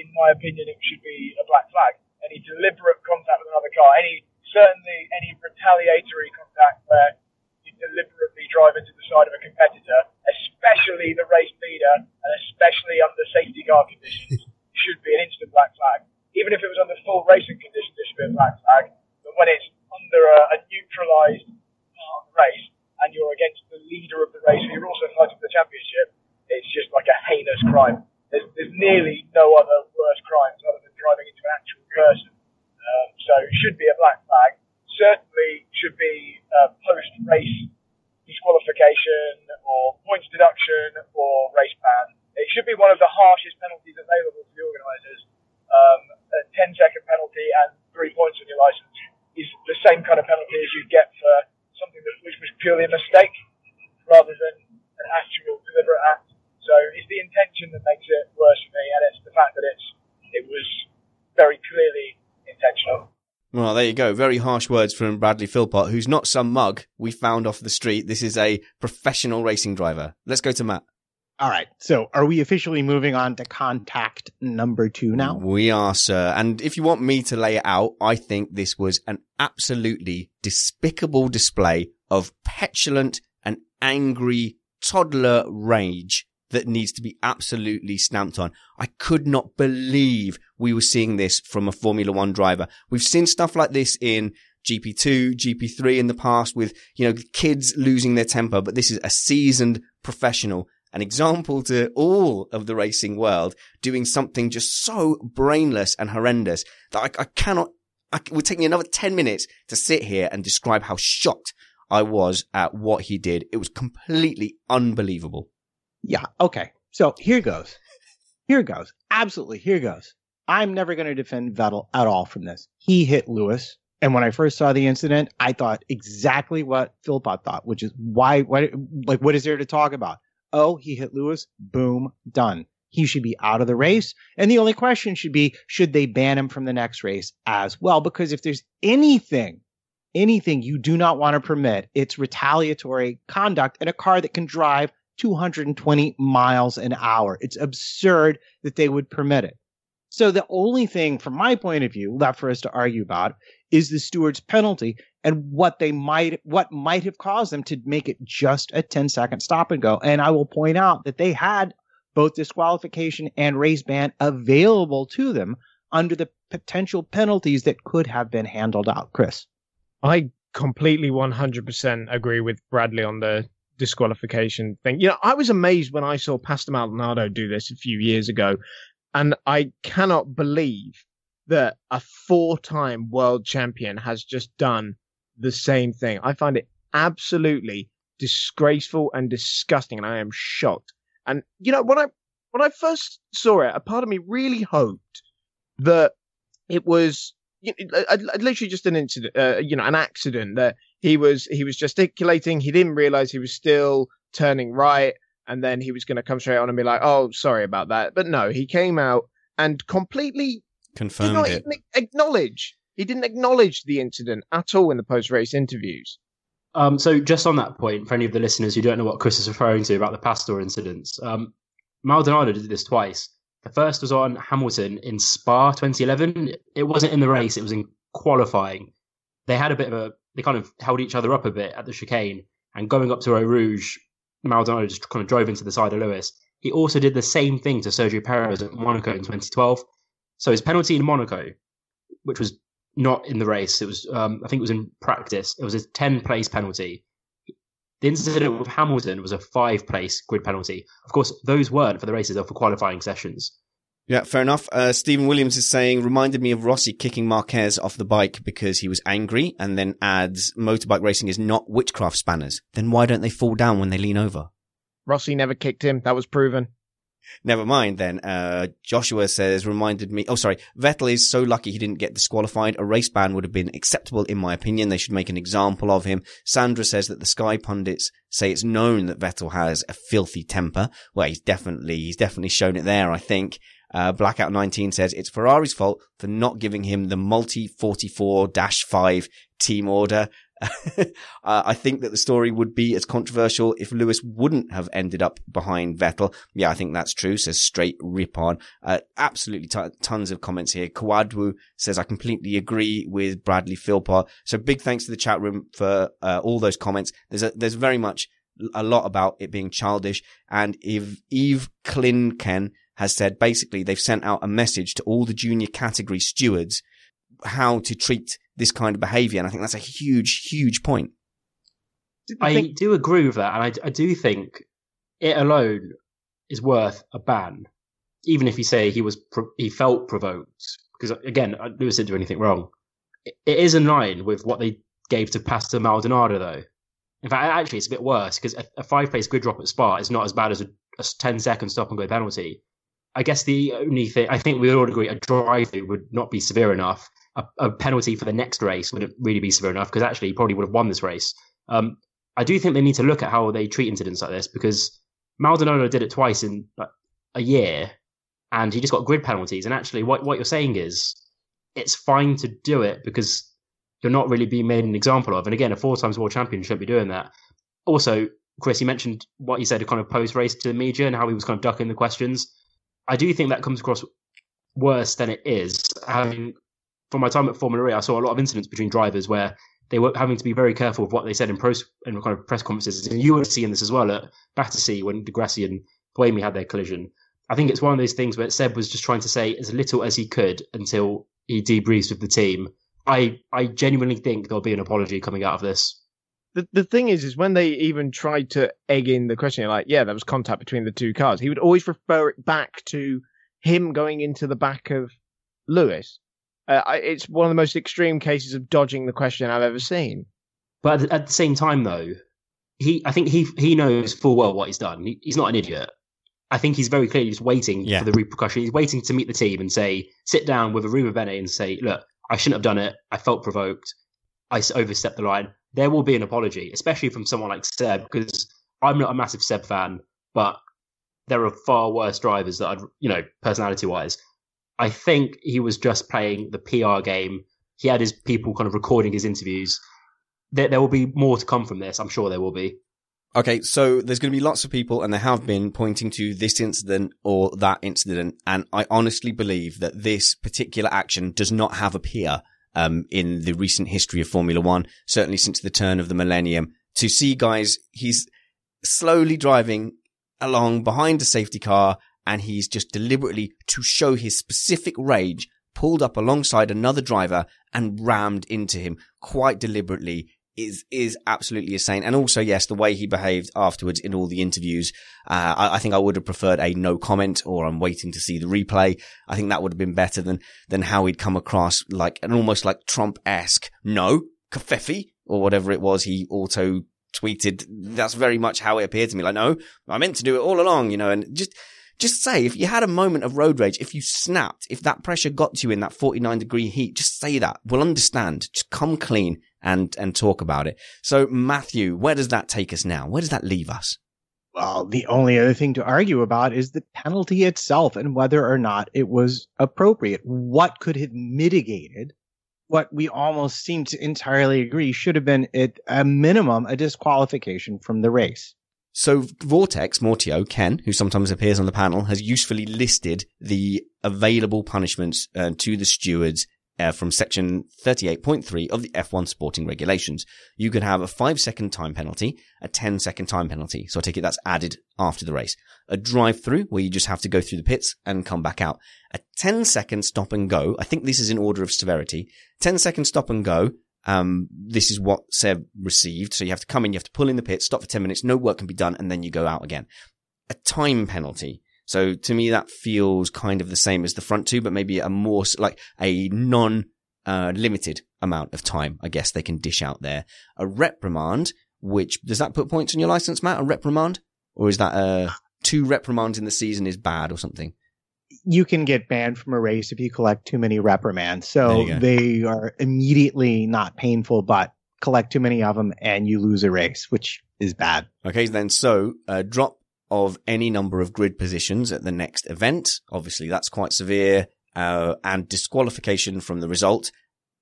in my opinion, it should be a black flag. Any deliberate contact with another car, any certainly any retaliatory contact where you deliberately drive into the side of a competitor, especially the race leader, and especially under safety car conditions, should be an instant black flag. Even if it was under full racing conditions, it should be a black flag. But when it's under a, a neutralised part of the race and you're against the leader of the race, who you're also fighting for the championship, it's just like a heinous crime. There's, there's nearly no other worse crimes other than driving into an actual person. Um, so it should be a black flag. Certainly should be uh, post-race disqualification or points deduction or race ban. It should be one of the harshest penalties available to the organisers. Um, a 10 second penalty and three points on your licence is the same kind of penalty as you'd get for something that which was purely a mistake rather than an actual deliberate act. So it's the intention that makes it worse for me, and it's the fact that it's it was very clearly intentional. Well, there you go. Very harsh words from Bradley Philpott, who's not some mug we found off the street. This is a professional racing driver. Let's go to Matt. All right. So are we officially moving on to contact number two now? We are, sir. And if you want me to lay it out, I think this was an absolutely despicable display of petulant and angry toddler rage that needs to be absolutely stamped on. I could not believe we were seeing this from a Formula One driver. We've seen stuff like this in GP2, GP3 in the past with, you know, kids losing their temper, but this is a seasoned professional an example to all of the racing world doing something just so brainless and horrendous that I, I cannot, I, it would take me another 10 minutes to sit here and describe how shocked I was at what he did. It was completely unbelievable. Yeah. Okay. So here goes. Here goes. Absolutely. Here goes. I'm never going to defend Vettel at all from this. He hit Lewis. And when I first saw the incident, I thought exactly what Philpott thought, which is why, why, like, what is there to talk about? Oh, he hit Lewis. Boom. Done. He should be out of the race. And the only question should be, should they ban him from the next race as well? Because if there's anything, anything you do not want to permit, it's retaliatory conduct in a car that can drive 220 miles an hour. It's absurd that they would permit it. So the only thing from my point of view left for us to argue about is the steward's penalty and what they might what might have caused them to make it just a 10 second stop and go. And I will point out that they had both disqualification and race ban available to them under the potential penalties that could have been handled out. Chris. I completely 100% agree with Bradley on the disqualification thing. You know, I was amazed when I saw Pastor Maldonado do this a few years ago, and I cannot believe that a four-time world champion has just done the same thing. I find it absolutely disgraceful and disgusting, and I am shocked. And you know, when I when I first saw it, a part of me really hoped that it was you know, literally just an incident, uh, you know, an accident that he was he was gesticulating. He didn't realize he was still turning right, and then he was going to come straight on and be like, "Oh, sorry about that." But no, he came out and completely confirmed did not it. acknowledge. He didn't acknowledge the incident at all in the post-race interviews. Um, so just on that point, for any of the listeners who don't know what Chris is referring to about the Pastor incidents, um, Maldonado did this twice. The first was on Hamilton in Spa 2011. It wasn't in the race; it was in qualifying. They had a bit of a they kind of held each other up a bit at the chicane, and going up to Eau Rouge, Maldonado just kind of drove into the side of Lewis. He also did the same thing to Sergio Perez at Monaco in 2012. So his penalty in Monaco, which was not in the race, it was um, I think it was in practice. It was a 10 place penalty. The incident with Hamilton was a five place grid penalty. Of course, those weren't for the races, were for qualifying sessions. Yeah, fair enough. Uh, Stephen Williams is saying, reminded me of Rossi kicking Marquez off the bike because he was angry and then adds, motorbike racing is not witchcraft spanners. Then why don't they fall down when they lean over? Rossi never kicked him. That was proven. Never mind then. Uh, Joshua says, reminded me, oh sorry, Vettel is so lucky he didn't get disqualified. A race ban would have been acceptable in my opinion. They should make an example of him. Sandra says that the Sky pundits say it's known that Vettel has a filthy temper. Well, he's definitely, he's definitely shown it there, I think. Uh, Blackout 19 says it's Ferrari's fault for not giving him the multi 44-5 team order. uh, I think that the story would be as controversial if Lewis wouldn't have ended up behind Vettel. Yeah, I think that's true. Says straight rip on. Uh, absolutely t- tons of comments here. Kwadwu says I completely agree with Bradley Philpott. So big thanks to the chat room for uh, all those comments. There's a, there's very much a lot about it being childish. And if Eve Klinken has said basically they've sent out a message to all the junior category stewards how to treat this kind of behavior. And I think that's a huge, huge point. I think... do agree with that. And I, I do think it alone is worth a ban, even if you say he was, he felt provoked. Because again, uh, Lewis didn't do anything wrong. It is in line with what they gave to Pastor Maldonado, though. In fact, actually, it's a bit worse because a, a five place grid drop at Spa is not as bad as a, a 10 second stop and go penalty. I guess the only thing I think we would all agree a drive through would not be severe enough. A, a, penalty for the next race wouldn't really be severe enough because actually he probably would have won this race. Um, I do think they need to look at how they treat incidents like this because Maldonado did it twice in like, a year and he just got grid penalties. And actually, what, what you're saying is it's fine to do it because you're not really being made an example of. And again, a four times world champion shouldn't be doing that. Also, Chris, you mentioned what you said, kind of post race to the media and how he was kind of ducking the questions. I do think that comes across worse than it is. Having from my time at Formula E, I saw a lot of incidents between drivers where they were having to be very careful of what they said in, pros, in kind of press conferences. And you were seeing this as well at Battersea when Di Grassi and Buemi had their collision. I think it's one of those things where Seb was just trying to say as little as he could until he debriefs with the team. I I genuinely think there'll be an apology coming out of this. The the thing is, is when they even tried to egg in the question, like, yeah, there was contact between the two cars. He would always refer it back to him going into the back of Lewis. Uh, it's one of the most extreme cases of dodging the question I've ever seen. But at the same time, though, he I think he he knows full well what he's done. He, he's not an idiot. I think he's very clearly just waiting Yeah. for the repercussion. He's waiting to meet the team and say, sit down with Arrivabene and say, look, I shouldn't have done it. I felt provoked. I overstepped the line. There will be an apology, especially from someone like Seb, because I'm not a massive Seb fan, but there are far worse drivers that I'd, you know, personality wise. I think he was just playing the PR game. He had his people kind of recording his interviews. There, there will be more to come from this. I'm sure there will be. Okay, so there's going to be lots of people, and there have been, pointing to this incident or that incident, and I honestly believe that this particular action does not have a peer um, in the recent history of Formula One, certainly since the turn of the millennium. To see guys, he's slowly driving along behind a safety car, and he's just deliberately, to show his specific rage, pulled up alongside another driver and rammed into him quite deliberately is is absolutely insane. And also, yes, the way he behaved afterwards in all the interviews, uh, I, I, think I would have preferred a no comment or I'm waiting to see the replay. I think that would have been better than than how he'd come across like an almost like Trump esque no covfefe or whatever it was he auto tweeted. That's very much how it appeared to me. Like, no, I meant to do it all along, you know, and just just say if you had a moment of road rage, if you snapped, if that pressure got to you in that 49 degree heat, just say that. We'll understand. Just come clean and, and talk about it. So Matthew, where does that take us now? Where does that leave us? Well, the only other thing to argue about is the penalty itself and whether or not it was appropriate. What could have mitigated what we almost seem to entirely agree should have been at a minimum a disqualification from the race. So Vortex Mortio Ken, who sometimes appears on the panel, has usefully listed the available punishments uh, to the stewards uh, from section 38.3 of the F1 sporting regulations. You could have a five second time penalty, a 10 second time penalty. So I take it that's added after the race. A drive through where you just have to go through the pits and come back out. A 10 second stop and go. I think this is in order of severity. 10 second stop and go um, this is what Seb received. So you have to come in, you have to pull in the pit, stop for 10 minutes, no work can be done, and then you go out again. A time penalty. So to me, that feels kind of the same as the front two, but maybe a more, like a non, uh, limited amount of time, I guess they can dish out there. A reprimand, which, does that put points on your license, Matt? A reprimand? Or is that, uh, two reprimands in the season is bad or something? you can get banned from a race if you collect too many reprimands. So they are immediately not painful, but collect too many of them and you lose a race, which is bad. Okay, then so uh, drop of any number of grid positions at the next event. Obviously, that's quite severe. Uh, and disqualification from the result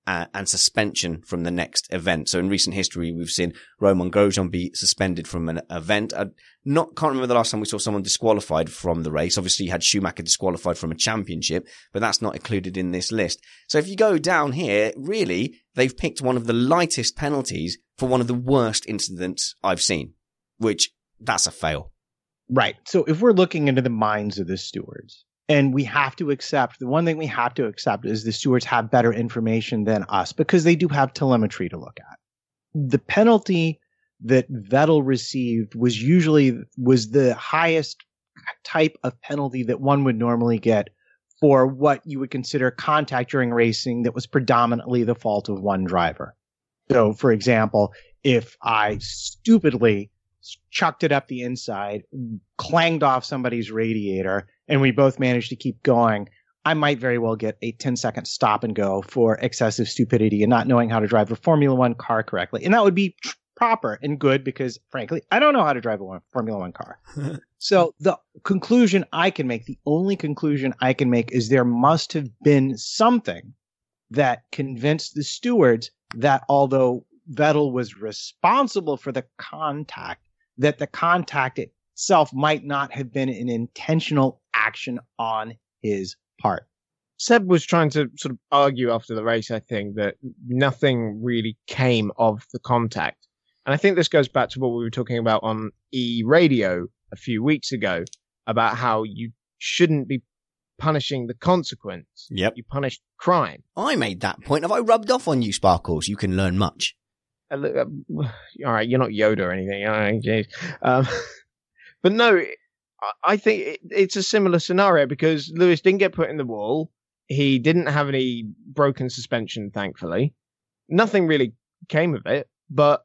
uh, and suspension from the next event. So in recent history, we've seen Romain Grosjean be suspended from an event. I not can't remember the last time we saw someone disqualified from the race. Obviously, you had Schumacher disqualified from a championship, but that's not included in this list. So if you go down here, really, they've picked one of the lightest penalties for one of the worst incidents I've seen, which that's a fail. Right. So if we're looking into the minds of the stewards, and we have to accept the one thing we have to accept is the stewards have better information than us because they do have telemetry to look at. The penalty that Vettel received was usually was the highest type of penalty that one would normally get for what you would consider contact during racing that was predominantly the fault of one driver. So, for example, if I stupidly chucked it up the inside, clanged off somebody's radiator, and we both managed to keep going, I might very well get a 10 second stop and go for excessive stupidity and not knowing how to drive a Formula One car correctly. And that would be proper and good because, frankly, I don't know how to drive a Formula One car. so the conclusion I can make, the only conclusion I can make is there must have been something that convinced the stewards that although Vettel was responsible for the contact, that the contact itself might not have been an intentional action on his part. Seb was trying to sort of argue after the race, I think, that nothing really came of the contact. And I think this goes back to what we were talking about on E radio a few weeks ago about how you shouldn't be punishing the consequence. Yep. You punish crime. I made that point. Have I rubbed off on you, Sparkles? You can learn much. Uh, all right, you're not Yoda or anything. um, but no, I think it, it's a similar scenario because Lewis didn't get put in the wall. He didn't have any broken suspension, thankfully. Nothing really came of it, but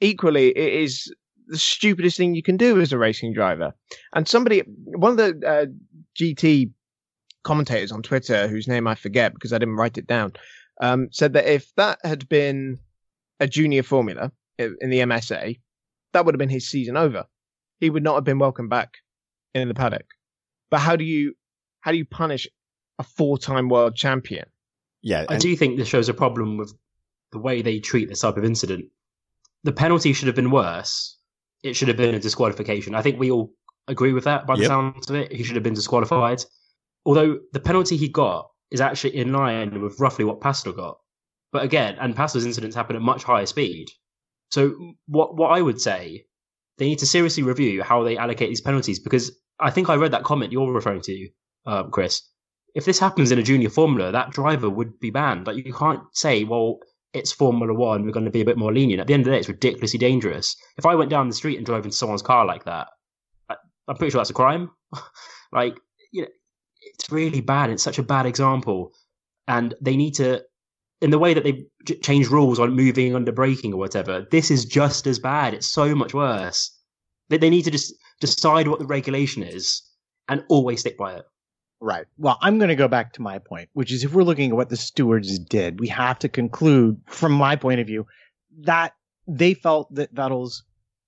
equally, it is the stupidest thing you can do as a racing driver. And somebody, one of the uh, GT commentators on Twitter, whose name I forget because I didn't write it down, um, said that if that had been a junior formula in the MSA, that would have been his season over. He would not have been welcome back in the paddock. But how do you how do you punish a four-time world champion? Yeah, I do think this shows a problem with the way they treat this type of incident. The penalty should have been worse. It should have been a disqualification. I think we all agree with that by the yep. sounds of it. He should have been disqualified. Although the penalty he got is actually in line with roughly what Pastor got. But again, and Pastor's incidents happen at much higher speed. So what what I would say, they need to seriously review how they allocate these penalties because I think I read that comment you're referring to, um, Chris. If this happens in a junior formula, that driver would be banned. Like you can't say, well, it's Formula One, we're going to be a bit more lenient. At the end of the day, it's ridiculously dangerous. If I went down the street and drove into someone's car like that, I, I'm pretty sure that's a crime. like, you know, it's really bad. It's such a bad example. And they need to, in the way that they change rules on moving under braking or whatever, this is just as bad. It's so much worse. They, they need to just decide what the regulation is and always stick by it. Right. Well, I'm going to go back to my point, which is if we're looking at what the stewards did, we have to conclude, from my point of view, that they felt that Vettel's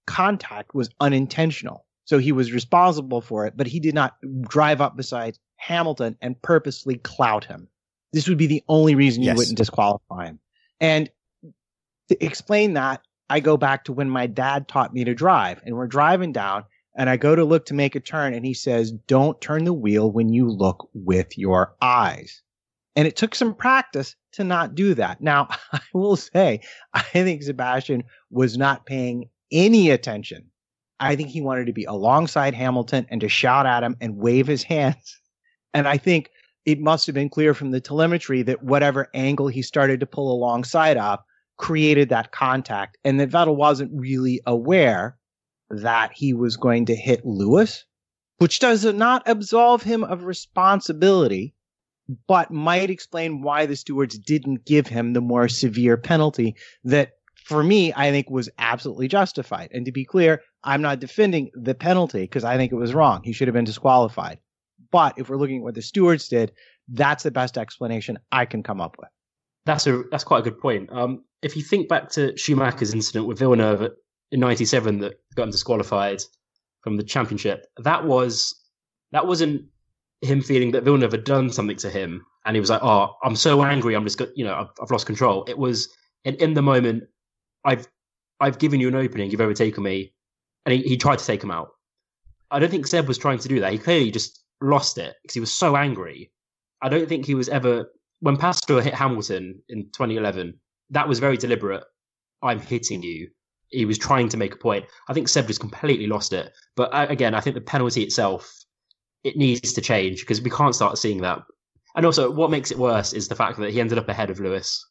contact was unintentional. So he was responsible for it, but he did not drive up beside Hamilton and purposely clout him. This would be the only reason you Yes. wouldn't disqualify him. And to explain that, I go back to when my dad taught me to drive and we're driving down and I go to look to make a turn and he says, don't turn the wheel when you look with your eyes. And it took some practice to not do that. Now, I will say, I think Sebastian was not paying any attention. I think he wanted to be alongside Hamilton and to shout at him and wave his hands. And I think it must have been clear from the telemetry that whatever angle he started to pull alongside of created that contact and that Vettel wasn't really aware that he was going to hit Lewis, which does not absolve him of responsibility, but might explain why the stewards didn't give him the more severe penalty that for me, I think was absolutely justified. And to be clear, I'm not defending the penalty because I think it was wrong. He should have been disqualified. But if we're looking at what the stewards did, that's the best explanation I can come up with. That's a that's quite a good point. Um, if you think back to Schumacher's incident with Villeneuve in '97 that got him disqualified from the championship, that was that wasn't him feeling that Villeneuve had done something to him, and he was like, "Oh, I'm so angry, I'm just go- you know I've, I've lost control." It was in, in the moment, I've I've given you an opening, you've overtaken me, and he, he tried to take him out. I don't think Seb was trying to do that. He clearly just lost it because he was so angry. I don't think he was ever when Pastor hit Hamilton in 2011. That was very deliberate. I'm hitting you. He was trying to make a point. I think Seb just completely lost it. But uh, again, I think the penalty itself it needs to change because we can't start seeing that. And also, what makes it worse is the fact that he ended up ahead of Lewis.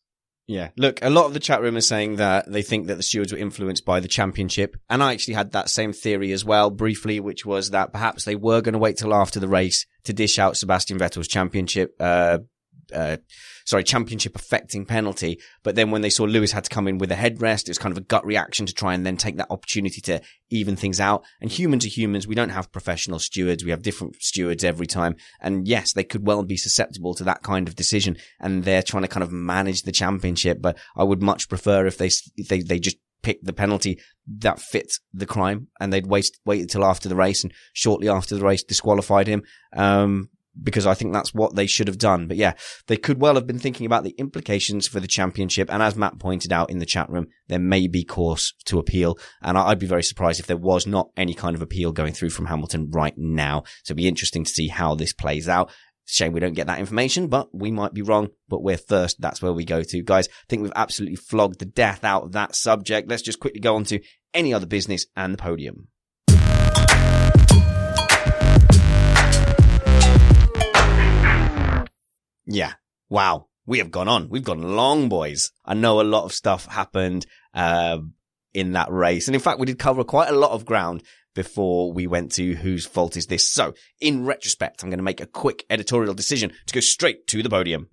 Yeah. Look, a lot of the chat room is saying that they think that the stewards were influenced by the championship. And I actually had that same theory as well, briefly, which was that perhaps they were going to wait till after the race to dish out Sebastian Vettel's championship, uh, uh, sorry, championship affecting penalty. But then when they saw Lewis had to come in with a headrest, it was kind of a gut reaction to try and then take that opportunity to even things out. And humans are humans. We don't have professional stewards. We have different stewards every time. And yes, they could well be susceptible to that kind of decision. And they're trying to kind of manage the championship. But I would much prefer if they, if they, they just picked the penalty that fits the crime and they'd wait, waited till after the race and shortly after the race disqualified him. Um, because I think that's what they should have done. But yeah, they could well have been thinking about the implications for the championship. And as Matt pointed out in the chat room, there may be course to appeal. And I'd be very surprised if there was not any kind of appeal going through from Hamilton right now. So it'd be interesting to see how this plays out. Shame we don't get that information, but we might be wrong. But we're first. That's where we go to. Guys, I think we've absolutely flogged the death out of that subject. Let's just quickly go on to any other business and the podium. Yeah. Wow. We have gone on. We've gone long, boys. I know a lot of stuff happened, uh, in that race. And in fact, we did cover quite a lot of ground before we went to whose fault is this. So in retrospect, I'm going to make a quick editorial decision to go straight to the podium.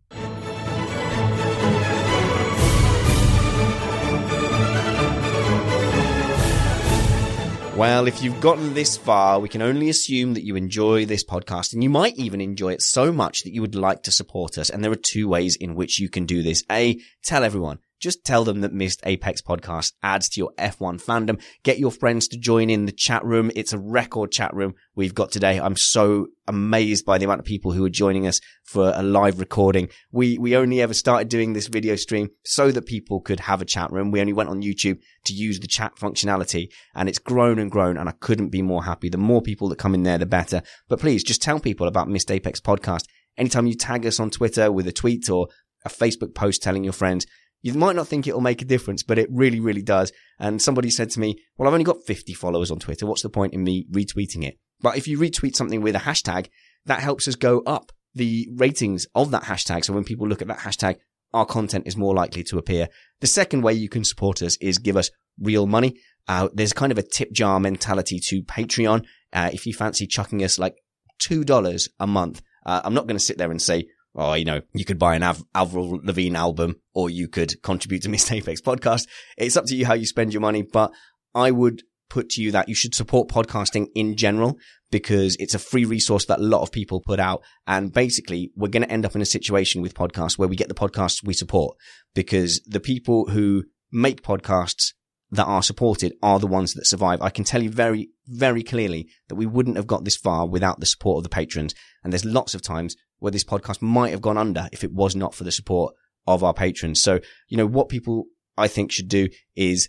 Well, if you've gotten this far, we can only assume that you enjoy this podcast and you might even enjoy it so much that you would like to support us. And there are two ways in which you can do this. A, tell everyone. Just tell them that Missed Apex podcast adds to your F1 fandom. Get your friends to join in the chat room. It's a record chat room we've got today. I'm so amazed by the amount of people who are joining us for a live recording. We, we only ever started doing this video stream so that people could have a chat room. We only went on YouTube to use the chat functionality and it's grown and grown and I couldn't be more happy. The more people that come in there, the better. But please just tell people about Missed Apex podcast. Anytime you tag us on Twitter with a tweet or a Facebook post telling your friends, you might not think it'll make a difference, but it really, really does. And somebody said to me, well, I've only got 50 followers on Twitter. What's the point in me retweeting it? But if you retweet something with a hashtag, that helps us go up the ratings of that hashtag. So when people look at that hashtag our content is more likely to appear. The second way you can support us is give us real money. Uh, there's kind of a tip jar mentality to Patreon. Uh, if you fancy chucking us like $2 a month, uh, I'm not going to sit there and say, oh, you know, you could buy an Av- Avril Lavigne album or you could contribute to Missed Apex podcast. It's up to you how you spend your money, but I would put to you that you should support podcasting in general because it's a free resource that a lot of people put out. And basically, we're going to end up in a situation with podcasts where we get the podcasts we support because the people who make podcasts that are supported are the ones that survive. I can tell you very, very clearly that we wouldn't have got this far without the support of the patrons. And there's lots of times where this podcast might have gone under if it was not for the support of our patrons. So, you know, what people I think should do is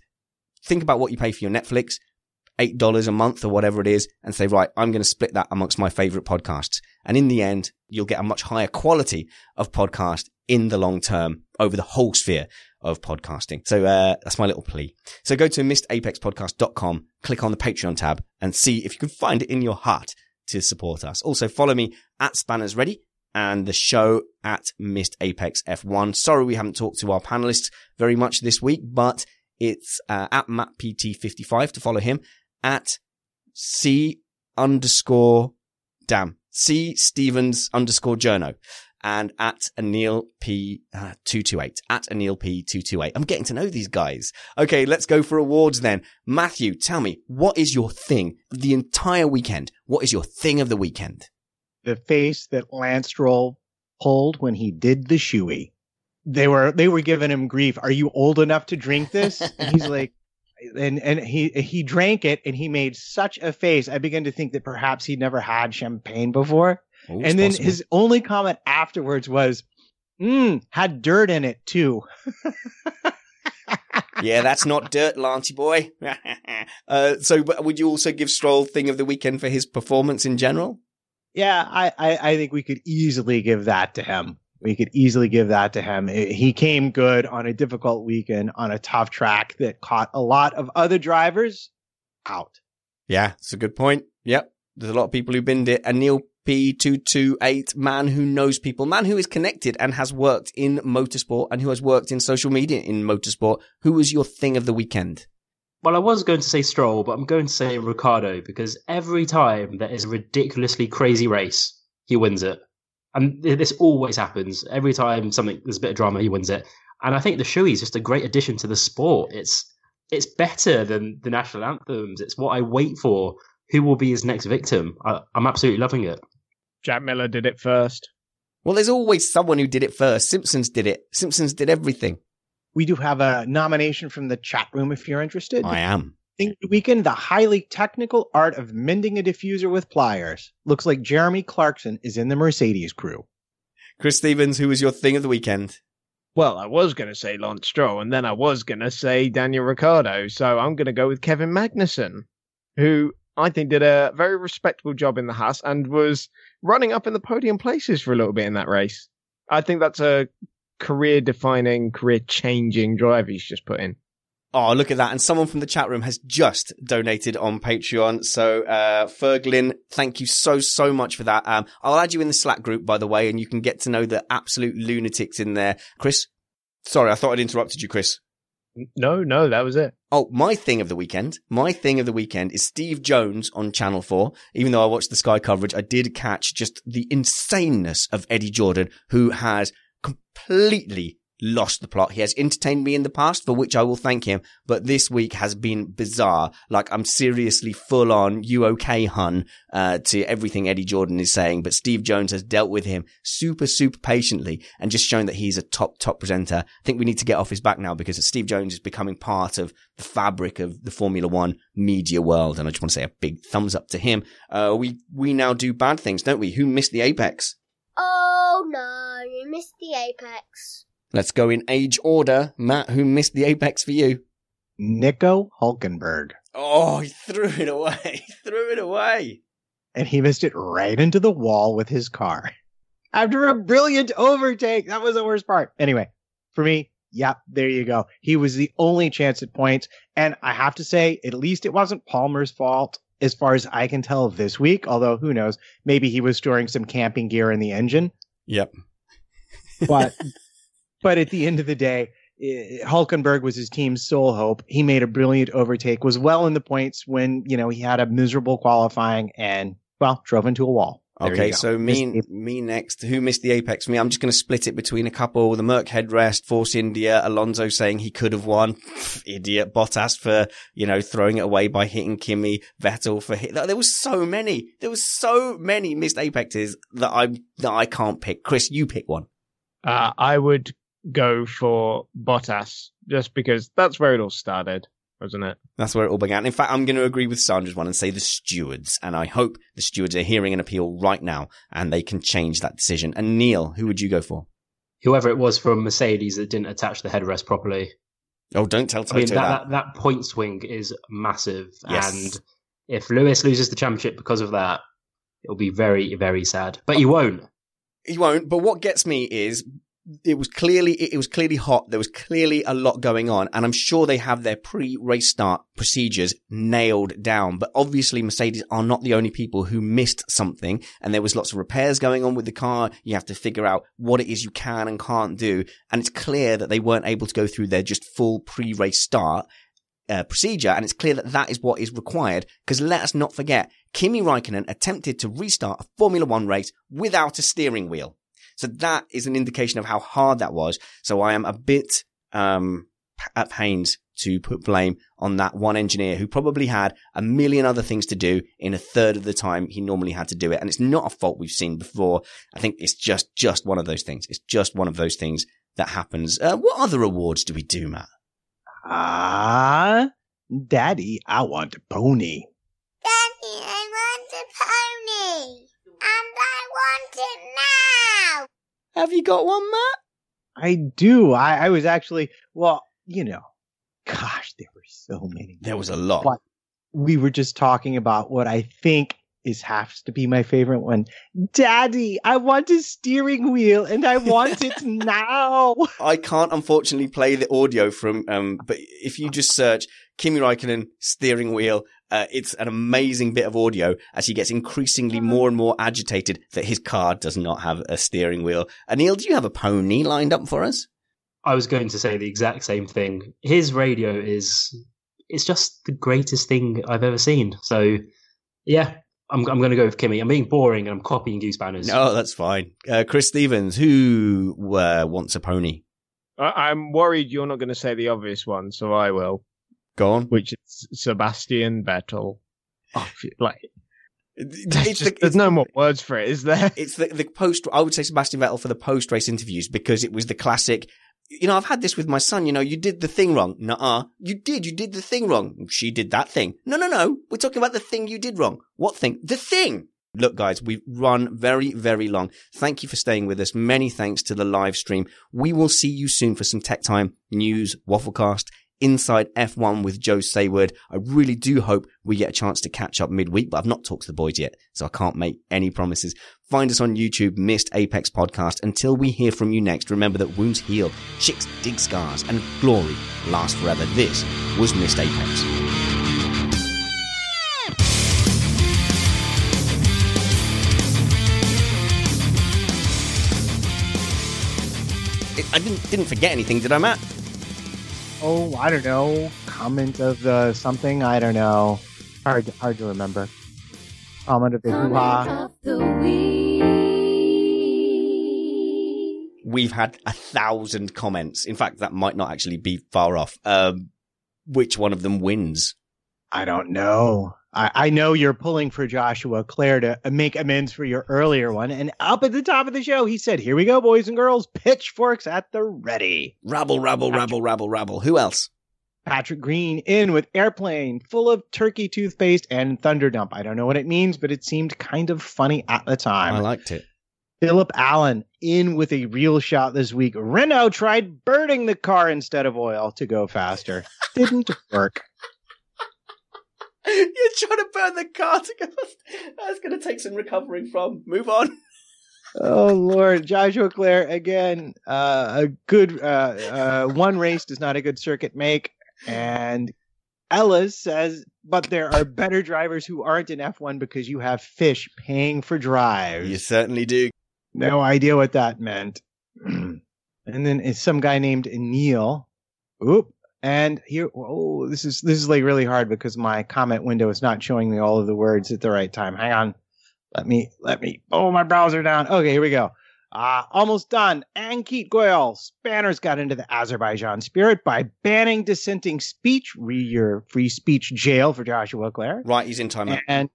think about what you pay for your Netflix, $8 a month or whatever it is and say, right, I'm going to split that amongst my favorite podcasts. And in the end, you'll get a much higher quality of podcast in the long term over the whole sphere of podcasting. So, uh, that's my little plea. So go to missedapexpodcast.com, click on the Patreon tab and see if you can find it in your heart to support us. Also follow me at Spanners Ready and the show at Missed Apex F1. Sorry we haven't talked to our panelists very much this week, but it's uh, at MattPT55 to follow him at C underscore, damn, C Stevens underscore journo and at Anil P uh, 228 at Anil P 228. I'm getting to know these guys. Okay, let's go for awards then. Matthew, tell me, what is your thing the entire weekend? What is your thing of the weekend? The face that Lance Stroll pulled when he did the shoey. They were they were giving him grief. Are you old enough to drink this? And he's like, and and he he drank it and he made such a face. I began to think that perhaps he'd never had champagne before. Oh, and then his only comment afterwards was, "Mmm, had dirt in it too." yeah, that's not dirt, Lanty boy. uh, so, would you also give Stroll thing of the weekend for his performance in general? Yeah, I, I, I think we could easily give that to him. We could easily give that to him. He came good on a difficult weekend on a tough track that caught a lot of other drivers out. Yeah, it's a good point. Yep. There's a lot of people who binned it. Anil P228, man who knows people, man who is connected and has worked in motorsport and who has worked in social media in motorsport. Who was your thing of the weekend? Well, I was going to say Stroll, but I'm going to say Ricciardo because every time there is a ridiculously crazy race, he wins it. And this always happens. Every time something there's a bit of drama, he wins it. And I think the show is just a great addition to the sport. It's it's better than the national anthems. It's what I wait for. Who will be his next victim? I, I'm absolutely loving it. Jack Miller did it first. Well, there's always someone who did it first. Simpsons did it. Simpsons did everything. We do have a nomination from the chat room if you're interested. I am. Think the weekend, the highly technical art of mending a diffuser with pliers. Looks like Jeremy Clarkson is in the Mercedes crew. Chris Stevens, who was your thing of the weekend? Well, I was going to say Lance Stroll, and then I was going to say Daniel Ricciardo. So I'm going to go with Kevin Magnussen, who I think did a very respectable job in the Haas and was running up in the podium places for a little bit in that race. I think that's a career defining, career changing drive he's just put in. Oh, look at that. And someone from the chat room has just donated on Patreon. So, uh, Ferglin, thank you so, so much for that. Um, I'll add you in the Slack group, by the way, and you can get to know the absolute lunatics in there. Chris, sorry, I thought I'd interrupted you, Chris. No, no, that was it. Oh, my thing of the weekend, my thing of the weekend is Steve Jones on Channel 4. Even though I watched the Sky coverage, I did catch just the insaneness of Eddie Jordan, who has completely lost the plot. He has entertained me in the past, for which I will thank him, but this week has been bizarre. Like I'm seriously full on, you okay, hun, uh, to everything Eddie Jordan is saying, but Steve Jones has dealt with him super, super patiently and just shown that he's a top, top presenter. I think we need to get off his back now because Steve Jones is becoming part of the fabric of the Formula One media world. And I just want to say a big thumbs up to him. Uh, we, we now do bad things, don't we? Who missed the apex? Oh no, you missed the apex. Let's go in age order. Matt, who missed the apex for you? Nico Hulkenberg. Oh, he threw it away. He threw it away. And he missed it right into the wall with his car. After a brilliant overtake. That was the worst part. Anyway, for me, yep, there you go. He was the only chance at points. And I have to say, at least it wasn't Palmer's fault as far as I can tell this week. Although who knows, maybe he was storing some camping gear in the engine. Yep. But but at the end of the day, eh, Hulkenberg was his team's sole hope. He made a brilliant overtake, was well in the points when, you know, he had a miserable qualifying and, well, drove into a wall. There Okay, so me, me next. Who missed the apex for me? I'm just going to split it between a couple. The Merc headrest, Force India, Alonso saying he could have won. Idiot. Bottas for, you know, throwing it away by hitting Kimi. Vettel for hit. There was so many. There was so many missed apexes that I, that I can't pick. Chris, you pick one. Uh, I would go for Bottas just because that's where it all started, wasn't it? That's where it all began. In fact, I'm going to agree with Sandra's one and say the stewards. And I hope the stewards are hearing an appeal right now and they can change that decision. And Neil, who would you go for? Whoever it was from Mercedes that didn't attach the headrest properly. Oh, don't tell Toto I mean, that, that. that, that point swing is massive. Yes. And if Lewis loses the championship because of that, it'll be very, very sad. But he won't. He won't. But what gets me is it was clearly it was clearly hot. There was clearly a lot going on, and I'm sure they have their pre-race start procedures nailed down. But obviously, Mercedes are not the only people who missed something, and there was lots of repairs going on with the car. You have to figure out what it is you can and can't do, and it's clear that they weren't able to go through their just full pre-race start. Uh, procedure, and it's clear that that is what is required. Because let us not forget, Kimi Raikkonen attempted to restart a Formula One race without a steering wheel. So that is an indication of how hard that was. So I am a bit um, at pains to put blame on that one engineer who probably had a million other things to do in a third of the time he normally had to do it. And it's not a fault we've seen before. I think it's just just one of those things. It's just one of those things that happens. Uh, what other awards do we do, Matt? Ah, Daddy, I want a pony. Daddy, I want a pony. And I want it now. Have you got one, Matt? I do. I, I was actually, well, you know, gosh, there were so many. There was a lot. But we were just talking about what I think is has to be my favorite one. Daddy, I want a steering wheel and I want it now. I can't unfortunately play the audio from, um, but if you just search Kimi Raikkonen steering wheel, uh, it's an amazing bit of audio as he gets increasingly more and more agitated that his car does not have a steering wheel. Anil, do you have a pony lined up for us? I was going to say the exact same thing. His radio is it's just the greatest thing I've ever seen. So yeah, I'm I'm going to go with Kimi. I'm being boring and I'm copying goose banners. No, that's fine. Uh, Chris Stevens, who uh, wants a pony? I- I'm worried you're not going to say the obvious one, so I will, Go on. which is Sebastian Vettel. Oh, like, It's there's, the- just- there's no more words for it, is there? It's the, the post, I would say Sebastian Vettel for the post race interviews because it was the classic. You know, I've had this with my son. You know, you did the thing wrong. Nuh-uh. You did. You did the thing wrong. She did that thing. No, no, no. We're talking about the thing you did wrong. What thing? The thing. Look, guys, we've run very, very long. Thank you for staying with us. Many thanks to the live stream. We will see you soon for some tech time news, Wafflecast, Inside F1 with Joe Saward. I really do hope we get a chance to catch up midweek, but I've not talked to the boys yet, so I can't make any promises. Find us on YouTube, Missed Apex Podcast. Until we hear from you next, remember that wounds heal, chicks dig scars, and glory lasts forever. This was Missed Apex. I didn't didn't forget anything, did I, Matt? Oh, I don't know. Comment of the something. I don't know. Hard, hard to remember. Comment of the hoo ha. We've had a thousand comments. In fact, that might not actually be far off. Um, which one of them wins? I don't know. I, I know you're pulling for Joshua Claire to make amends for your earlier one. And up at the top of the show, he said, Here we go, boys and girls. Pitchforks at the ready. Rabble, rabble, rabble, rabble, rabble. Who else? Patrick Green in with airplane full of turkey toothpaste and thunder dump. I don't know what it means, but it seemed kind of funny at the time. I liked it. Philip Allen in with a real shot this week. Renault tried burning the car instead of oil to go faster. Didn't work. You're trying to burn the car to go. That's going to take some recovering from. Move on. Oh Lord, Joshua Clare again. Uh, a good uh, uh, one race does not a good circuit make, and Ellis says, but there are better drivers who aren't in F1 because you have fish paying for drives. You certainly do. No idea what that meant. and then it's some guy named Neil. Oop. And here, oh, this is this is like really hard because my comment window is not showing me all of the words at the right time. Hang on, let me let me. Oh, my browser down. Okay, here we go. Ah, almost done. Ankit Goyal. Spanners got into the Azerbaijan spirit by banning dissenting speech. Re your free speech jail for Joshua Clare. Right, he's in timeout. And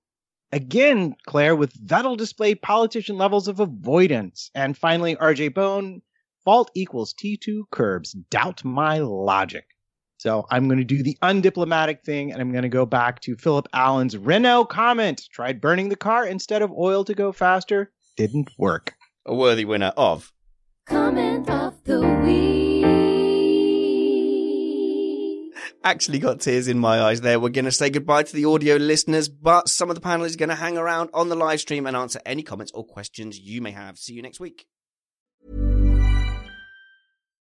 again, Claire, with that'll display politician levels of avoidance. And finally, RJ Bone. Fault equals T2 curbs. Doubt my logic. So I'm going to do the undiplomatic thing and I'm going to go back to Philip Allen's Renault comment. Tried burning the car instead of oil to go faster. Didn't work. A worthy winner of. Comment of the week. Actually, got tears in my eyes there. We're going to say goodbye to the audio listeners, but some of the panel is going to hang around on the live stream and answer any comments or questions you may have. See you next week.